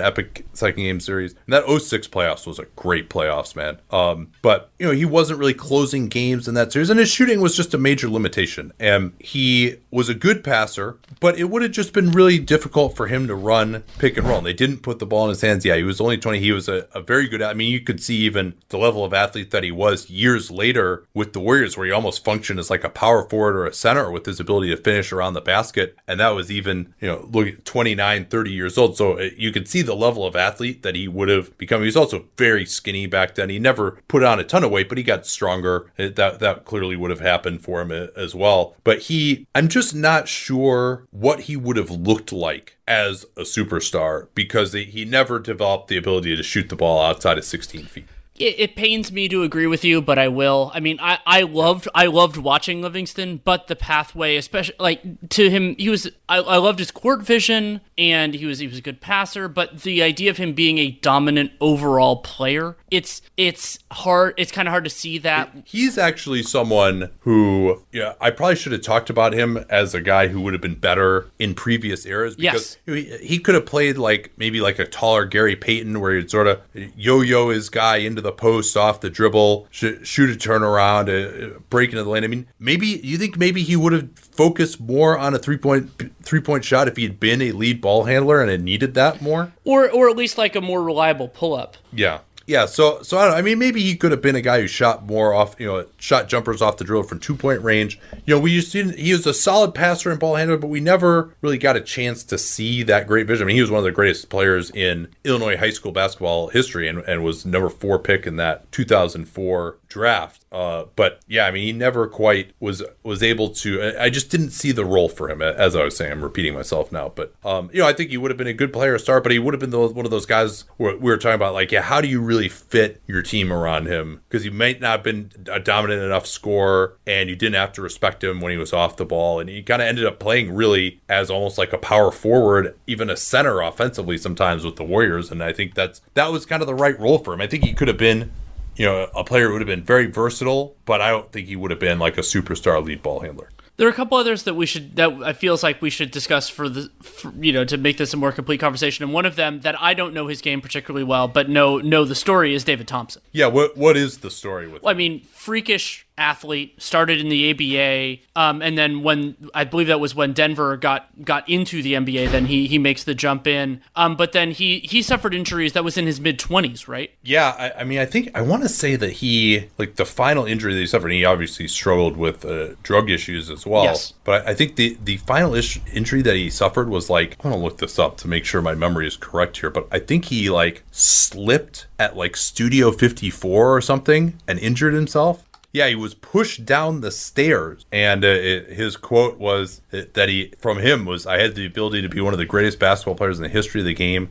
epic second game series. And that 06 playoffs was a great playoffs, man. Um, but you know he wasn't really closing games in that series, and his shooting was just a major limitation. And he was a good passer, but it would have just been really difficult for him to run pick and roll. And they didn't put the ball in his hands. Yeah, he was only 20. He was a, a very good. I mean, you could see even the level of athlete that he was years later with the Warriors, where he almost functioned function as like a power forward or a center with his ability to finish around the basket. And that was even, you know, look at 29, 30 years old. So uh, you could see the level of athlete that he would have become. He was also very skinny back then. He never put on a ton of weight, but he got stronger. That, that clearly would have happened for him uh, as well. But he, I'm just not sure what he would have looked like as a superstar because he never developed the ability to shoot the ball outside of 16 feet it, it, pains me to agree with you, but I will. I mean, I, I loved I loved watching Livingston, but the pathway, especially like to him, he was I, I loved his court vision and he was he was a good passer, but the idea of him being a dominant overall player, it's it's hard. It's kind of hard to see that. He's actually someone who, yeah, I probably should have talked about him as a guy who would have been better in previous eras because yes. he, he could have played like maybe like a taller Gary Payton, where he'd sort of yo-yo his guy into the the post, off the dribble, sh- shoot a turnaround, uh, break into the lane. I mean, maybe you think maybe he would have focused more on a three point three point shot if he had been a lead ball handler and had needed that more, or or at least like a more reliable pull up. Yeah. Yeah, so so I don't know. I mean, maybe he could have been a guy who shot more off, you know, shot jumpers off the drill from two point range. You know, we used to, he was a solid passer and ball handler, but we never really got a chance to see that great vision. I mean, he was one of the greatest players in Illinois high school basketball history and, and was number four pick in that 2004 draft. Uh, but yeah, I mean, he never quite was was able to. I just didn't see the role for him. As I was saying, I'm repeating myself now, but um, you know, I think he would have been a good player to start, but he would have been the, one of those guys where we were talking about, like, yeah, how do you really fit your team around him? Because he might not have been a dominant enough scorer, and you didn't have to respect him when he was off the ball, and he kind of ended up playing really as almost like a power forward, even a center offensively sometimes with the Warriors, and I think that's that was kind of the right role for him. I think he could have been you know, a player who would have been very versatile, but I don't think he would have been like a superstar lead ball handler. There are a couple others that we should that I feels like we should discuss for the for, you know to make this a more complete conversation. And one of them that I don't know his game particularly well, but know know the story is David Thompson. Yeah, what what is the story with? Well, I mean, freakish athlete, started in the ABA, um, and then when I believe that was when Denver got got into the NBA, then he he makes the jump in. Um, but then he he suffered injuries that was in his mid twenties, right? Yeah, I, I, mean, I think I want to say that he like the final injury that he suffered. he obviously struggled with uh, drug issues as well. Yes. But I, I think the the final ish, injury that he suffered was like I want to look this up to make sure my memory is correct here. But I think he like slipped at like Studio 54 or something and injured himself. Yeah, he was pushed down the stairs, and uh, it, his quote was that he, from him, was, "I had the ability to be one of the greatest basketball players in the history of the game,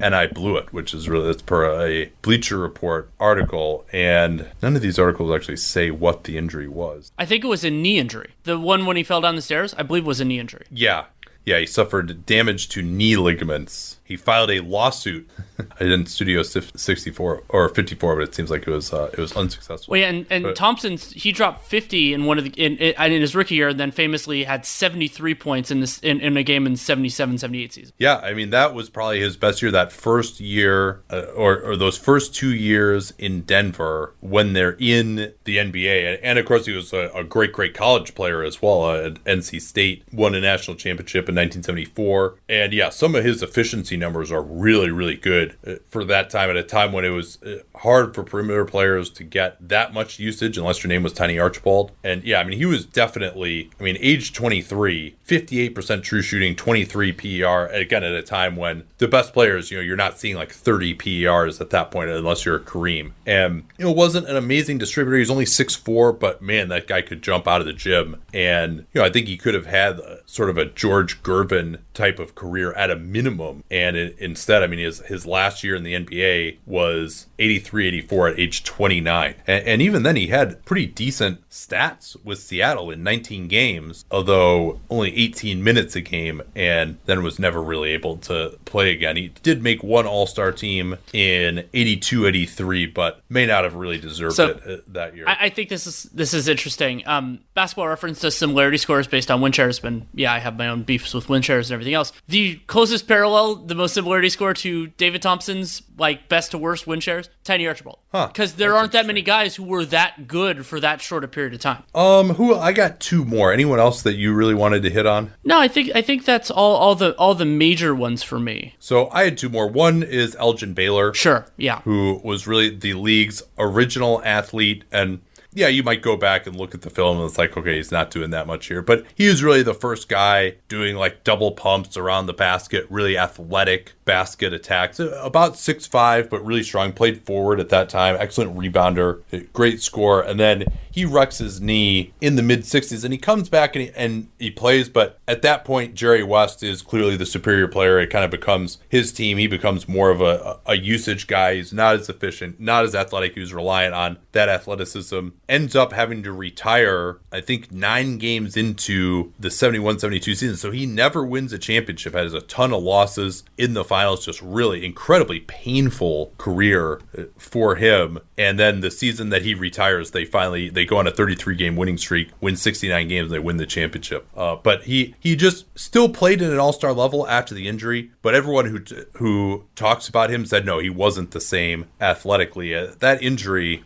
and I blew it," which is really that's per a Bleacher Report article, and none of these articles actually say what the injury was. I think it was a knee injury. The one when he fell down the stairs, I believe, was a knee injury. Yeah, yeah, he suffered damage to knee ligaments. He filed a lawsuit. I didn't Studio 64 or 54, but it seems like it was uh, it was unsuccessful. Well, yeah, and, and but, Thompson's he dropped 50 in one of the in, in, in, his rookie year, and then famously had 73 points in this in, in a game in 77, 78 season. Yeah, I mean that was probably his best year. That first year, uh, or or those first two years in Denver when they're in the NBA, and of course he was a, a great great college player as well. Uh, at NC State won a national championship in 1974, and yeah, some of his efficiency numbers are really, really good uh, for that time at a time when it was uh, hard for perimeter players to get that much usage unless your name was Tiny Archibald. And yeah, I mean, he was definitely, I mean, age 23, 58% true shooting, 23 PER, again, at a time when the best players, you know, you're not seeing like 30 PERs at that point unless you're Kareem. And, you know, wasn't an amazing distributor. He's only 6'4, but man, that guy could jump out of the gym. And, you know, I think he could have had a, sort of a George Gervin type of career at a minimum. And it, instead, I mean, his, his last year in the NBA was 83 84 at age 29. And, and even then, he had pretty decent stats with Seattle in 19 games, although only 18 minutes a game, and then was never really able to play again. He did make one All Star team in 82 83, but may not have really deserved so, it uh, that year. I, I, think this is this is interesting. Um, basketball reference does similarity scores based on win shares, but yeah, I have my own beefs with win shares and everything else. The closest parallel, the most similarity score to David Thompson's like best to worst win shares, Tiny Archibald. Huh. Because there aren't that many guys who were that good for that short a period of time. Um, who I got two more. Anyone else that you really wanted to hit on? No, I think I think that's all all the all the major ones for me. So I had two more. One is Elgin Baylor. Sure, yeah. Who was really the league's original athlete and yeah, you might go back and look at the film and it's like, okay, he's not doing that much here. But he was really the first guy doing like double pumps around the basket, really athletic basket attacks. About six five, but really strong. Played forward at that time. Excellent rebounder, great score. And then he wrecks his knee in the mid 60s and he comes back and he, and he plays. But at that point, Jerry West is clearly the superior player. It kind of becomes his team. He becomes more of a, a usage guy. He's not as efficient, not as athletic. He was reliant on that athleticism ends up having to retire, I think, nine games into the 71 72 season. So he never wins a championship, has a ton of losses in the finals, just really incredibly painful career uh, for him. And then the season that he retires, they finally they go on a 33 game winning streak, win 69 games, they win the championship. Uh, but he he just still played at an all star level after the injury. But everyone who who talks about him said no, he wasn't the same athletically. Uh, that injury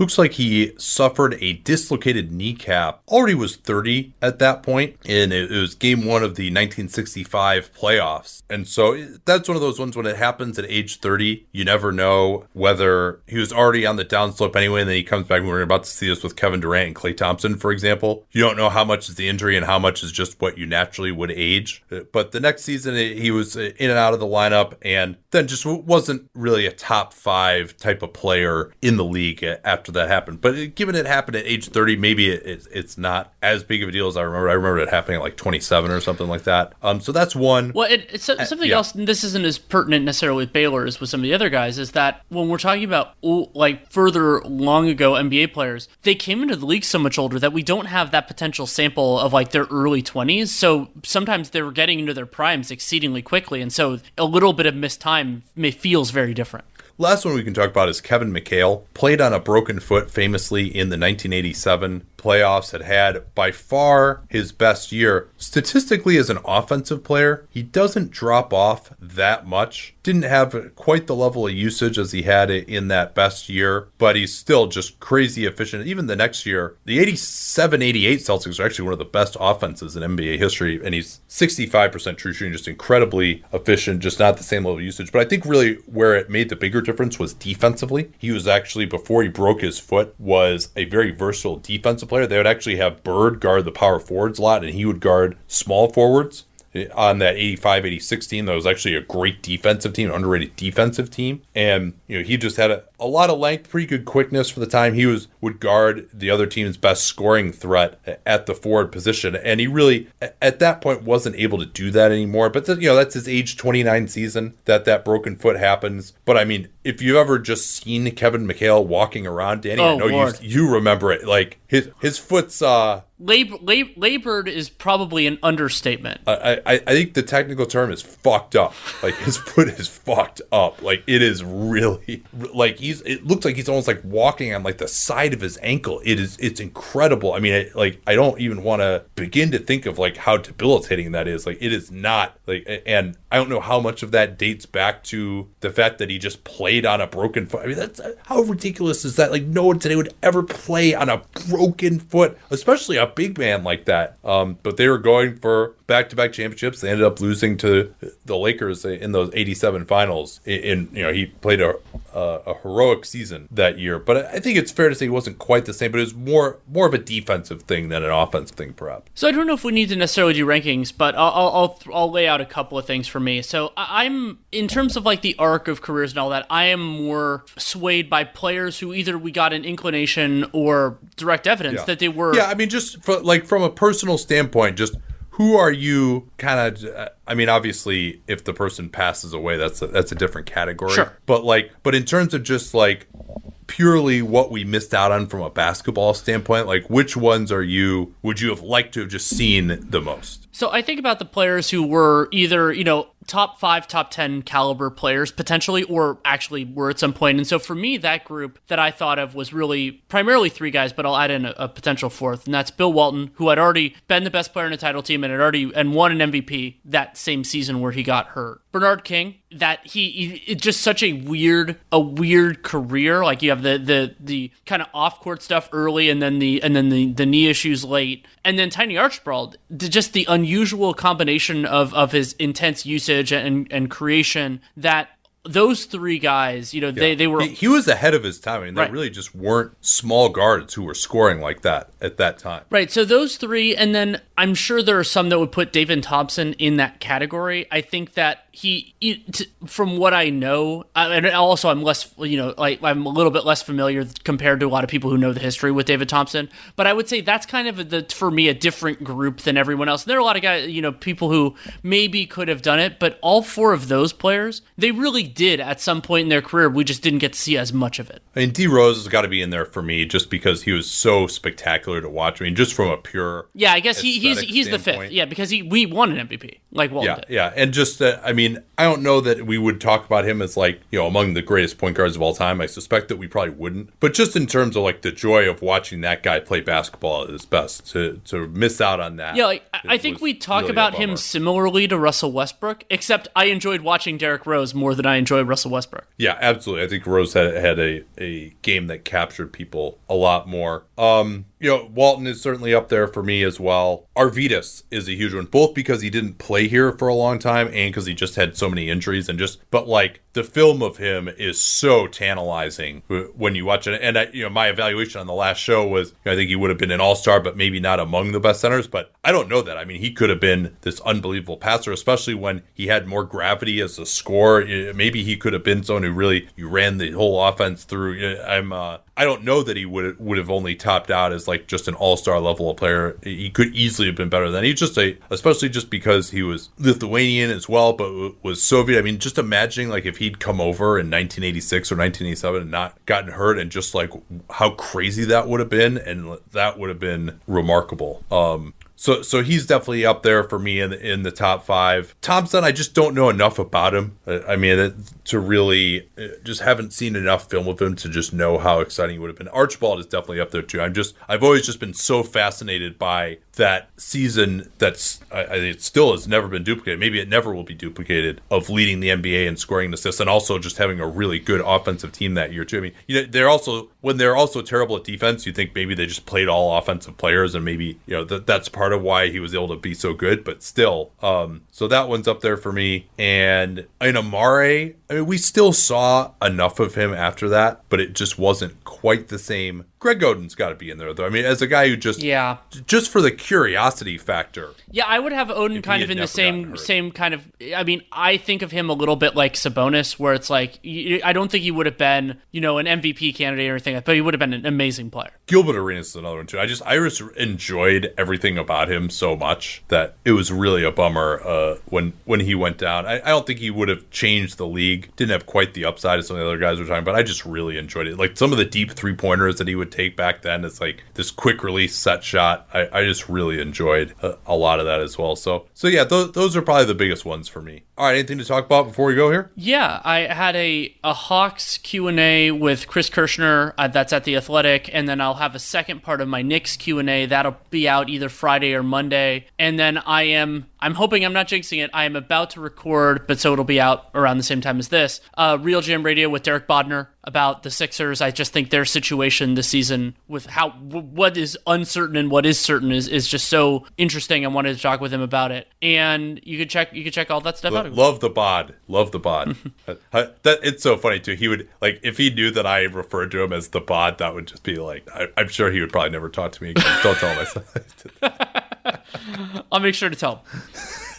looks like he suffered a dislocated kneecap. Already was 30 at that point, and it, was game one of the 1965 playoffs. And so that's one of those ones when it happens at age 30, you never know whether he was already on the downslope anyway, and then he comes back. We're about to see this with Kevin Durant and Klay Thompson, for example. You don't know how much is the injury and how much is just what you naturally would age. But the next season, he was uh, in and out of the lineup, and then just wasn't really a top five type of player in the league uh, after that happened. But given it happened at age 30, maybe it, it's not as big of a deal as I remember. I remember it happening at like 27 or something like that. Um, so that's one. Well, it, it's uh, something yeah. else. this isn't as pertinent necessarily with Baylor as with some of the other guys. Is that when we're talking about like further long ago NBA players, they came into the league so much older that we don't have that potential sample of like their early 20s. So sometimes they were getting into their primes exceedingly quickly, and so a little bit of missed time may feels very different. Last one we can talk about is Kevin McHale. Played on a broken foot famously in the 1987 playoffs, had had by far his best year. Statistically, as an offensive player, he doesn't drop off that much. Didn't have quite the level of usage as he had it in that best year, but he's still just crazy efficient. Even the next year, the 87 88 Celtics are actually one of the best offenses in NBA history, and he's 65% true shooting, just incredibly efficient, just not the same level of usage. But I think really where it made the bigger difference was defensively. He was actually, before he broke his foot, was a very versatile defensive player. They would actually have Bird guard the power forwards a lot, and he would guard small forwards on that 85 86 team that was actually a great defensive team underrated defensive team and you know he just had a, a lot of length pretty good quickness for the time he was would guard the other team's best scoring threat at the forward position and he really at that point wasn't able to do that anymore but the, you know that's his age 29 season that that broken foot happens but i mean if you've ever just seen kevin mchale walking around danny oh, i know you, you remember it like his his foot's uh Lab- lab- labored is probably an understatement. I, I, I think the technical term is fucked up. Like his foot is fucked up. Like it is really like he's. It looks like he's almost like walking on like the side of his ankle. It is. It's incredible. I mean, it, like I don't even want to begin to think of like how debilitating that is. Like it is not like. And I don't know how much of that dates back to the fact that he just played on a broken foot. I mean, that's how ridiculous is that? Like no one today would ever play on a broken foot, especially a big man like that. Um, but they were going for back-to-back championships. They ended up losing to the Lakers in those '87 finals. In, in you know, he played a, a, a heroic season that year. But I think it's fair to say he wasn't quite the same. But it was more more of a defensive thing than an offensive thing, perhaps. So I don't know if we need to necessarily do rankings, but I'll I'll, I'll, I'll lay out a couple of things for me. So I'm in terms of like the arc of careers and all that. I am more swayed by players who either we got an inclination or direct evidence yeah. that they were. Yeah, I mean, just for, like from a personal standpoint, just who are you kind of uh, i mean obviously if the person passes away that's a, that's a different category sure. but like but in terms of just like purely what we missed out on from a basketball standpoint like which ones are you would you have liked to have just seen the most so i think about the players who were either you know top five, top 10 caliber players potentially, or actually were at some point. And so for me, that group that I thought of was really primarily three guys, but I'll add in a, a, potential fourth, and that's Bill Walton, who had already been the best player in a title team and had already and won an MVP that same season where he got hurt. Bernard King, that he, he just such a weird a weird career. Like you have the the the kind of off court stuff early, and then the and then the the knee issues late, and then Tiny Archibald, just the unusual combination of of his intense usage and and creation that those three guys, you know, yeah. they, they were. He, he, was ahead of his time. I mean, right. they really just weren't small guards who were scoring like that at that time. Right. So those three, and then I'm sure there are some that would put David Thompson in that category. I think that he, from what I know, and also I'm less, you know, like I'm a little bit less familiar compared to a lot of people who know the history with David Thompson. But I would say that's kind of the for me a different group than everyone else. And there are a lot of guys, you know, people who maybe could have done it, but all four of those players, they really did at some point in their career. We just didn't get to see as much of it. I mean, D Rose has got to be in there for me just because he was so spectacular to watch. I mean, just from a pure yeah, I guess he, he's he's standpoint. the fifth. Yeah, because he we won an MVP like Walton yeah, did. Yeah, and just uh, I mean mean, I don't know that we would talk about him as like, you know, among the greatest point guards of all time. I suspect that we probably wouldn't. But just in terms of like the joy of watching that guy play basketball at his best, to to miss out on that. Yeah, like, I think we talk really about him similarly to Russell Westbrook, except I enjoyed watching Derrick Rose more than I enjoyed Russell Westbrook. Yeah, absolutely. I think Rose had had a, a game that captured people a lot more. Um, you know, Walton is certainly up there for me as well. Arvydas is a huge one, both because he didn't play here for a long time and because he just had so many injuries and just, but like the film of him is so tantalizing when you watch it. And I, you know, my evaluation on the last show was, I think he would have been an all star, but maybe not among the best centers. But I don't know that. I mean, he could have been this unbelievable passer, especially when he had more gravity as a scorer. Maybe he could have been someone who really you ran the whole offense through. I'm, uh, I don't know that he would would have only topped out as like just an all star level of player. He could easily have been better than he's just a, especially just because he was Lithuanian as well, but was Soviet. I mean, just imagining like if he'd come over in 1986 or 1987 and not gotten hurt, and just like how crazy that would have been, and that would have been remarkable. Um, so so he's definitely up there for me in in the top five. Thompson, I just don't know enough about him. I mean, to really uh, just haven't seen enough film of him to just know how exciting he would have been. Archibald is definitely up there too. I'm just I've always just been so fascinated by that season that's I, I it still has never been duplicated. Maybe it never will be duplicated of leading the NBA and scoring assists and also just having a really good offensive team that year too. I mean, you know, they're also when they're also terrible at defense, you think maybe they just played all offensive players and maybe you know that that's part of why he was able to be so good. But still, um, so that one's up there for me. And in Amar'e, I mean, we still saw enough of him after that, but it just wasn't quite the same Greg Oden's got to be in there, though. I mean, as a guy who just yeah, just for the curiosity factor. Yeah, I would have Oden kind of in the same same kind of. I mean, I think of him a little bit like Sabonis, where it's like I don't think he would have been, you know, an MVP candidate or anything, but he would have been an amazing player. Gilbert Arenas is another one too. I just I just enjoyed everything about him so much that it was really a bummer uh, when when he went down. I, I don't think he would have changed the league. Didn't have quite the upside as some of the other guys were talking, but I just really enjoyed it. Like some of the deep three pointers that he would take back then. It's like this quick release set shot. I, I just really enjoyed a, a, lot of that as well. So so yeah, th- those are probably the biggest ones for me. All right, anything to talk about before we go here? Yeah, I had a a Hawks Q and A with Chris Kirschner. Uh, that's at the Athletic, and then I'll have a second part of my Knicks Q and A that'll be out either Friday or Monday. And then I am I'm hoping I'm not jinxing it. I am about to record, but so it'll be out around the same time as this. Uh, RealGM Radio with Derek Bodner about the Sixers. I just think their situation this season with how what is uncertain and what is certain is, is just so interesting. I wanted to talk with him about it, and you could check you could check all that stuff L- out. Love the bod, love the bod. that it's so funny too. He would like if he knew that I referred to him as the bod, that would just be like I, am sure he would probably never talk to me again. Don't tell him I said. I'll make sure to tell.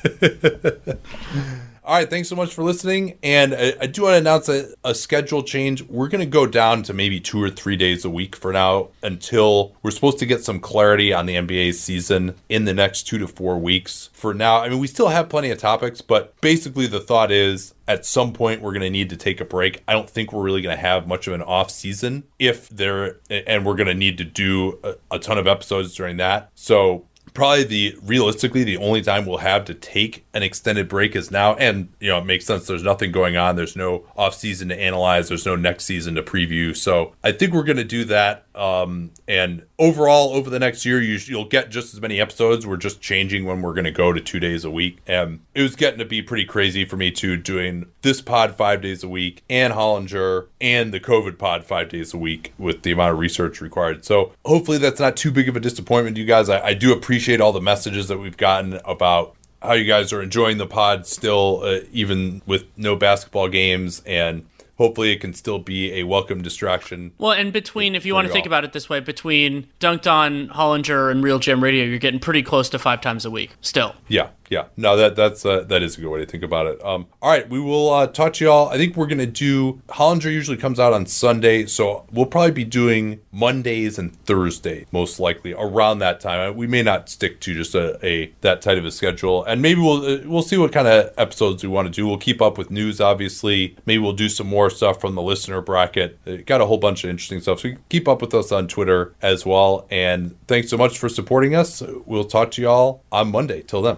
All right, thanks so much for listening. And I, I do want to announce a, a schedule change. We're going to go down to maybe two or three days a week for now until we're supposed to get some clarity on the NBA season in the next two to four weeks. For now, I mean, we still have plenty of topics, but basically the thought is at some point we're going to need to take a break. I don't think we're really going to have much of an off season if there, and we're going to need to do a, a ton of episodes during that. So probably the realistically the only time we'll have to take an extended break is now. And you know it makes sense. There's nothing going on. There's no off season to analyze. There's no next season to preview. So i think we're going to do that um, and overall over the next year you, you'll get just as many episodes. We're just changing when we're going to go to two days a week. And it was getting to be pretty crazy for me too doing this pod five days a week and hollinger and the covid pod five days a week with the amount of research required. So hopefully that's not too big of a disappointment to you guys. I, I do appreciate all the messages that we've gotten about how you guys are enjoying the pod still uh, even with no basketball games and hopefully it can still be a welcome distraction. Well, and between, if you want to think about it this way, between Dunked On, Hollinger, and RealGM Radio, you're getting pretty close to five times a week still. Yeah, yeah, no, that that's uh, that is a good way to think about it. Um, all right, we will uh, talk to y'all. I think we're gonna do Hollinger usually comes out on Sunday, so we'll probably be doing Mondays and Thursday most likely around that time. We may not stick to just a, a that tight of a schedule, and maybe we'll uh, we'll see what kind of episodes we want to do. We'll keep up with news, obviously. Maybe we'll do some more stuff from the listener bracket. Uh, got a whole bunch of interesting stuff. So keep up with us on Twitter as well. And thanks so much for supporting us. We'll talk to y'all on Monday. Till then.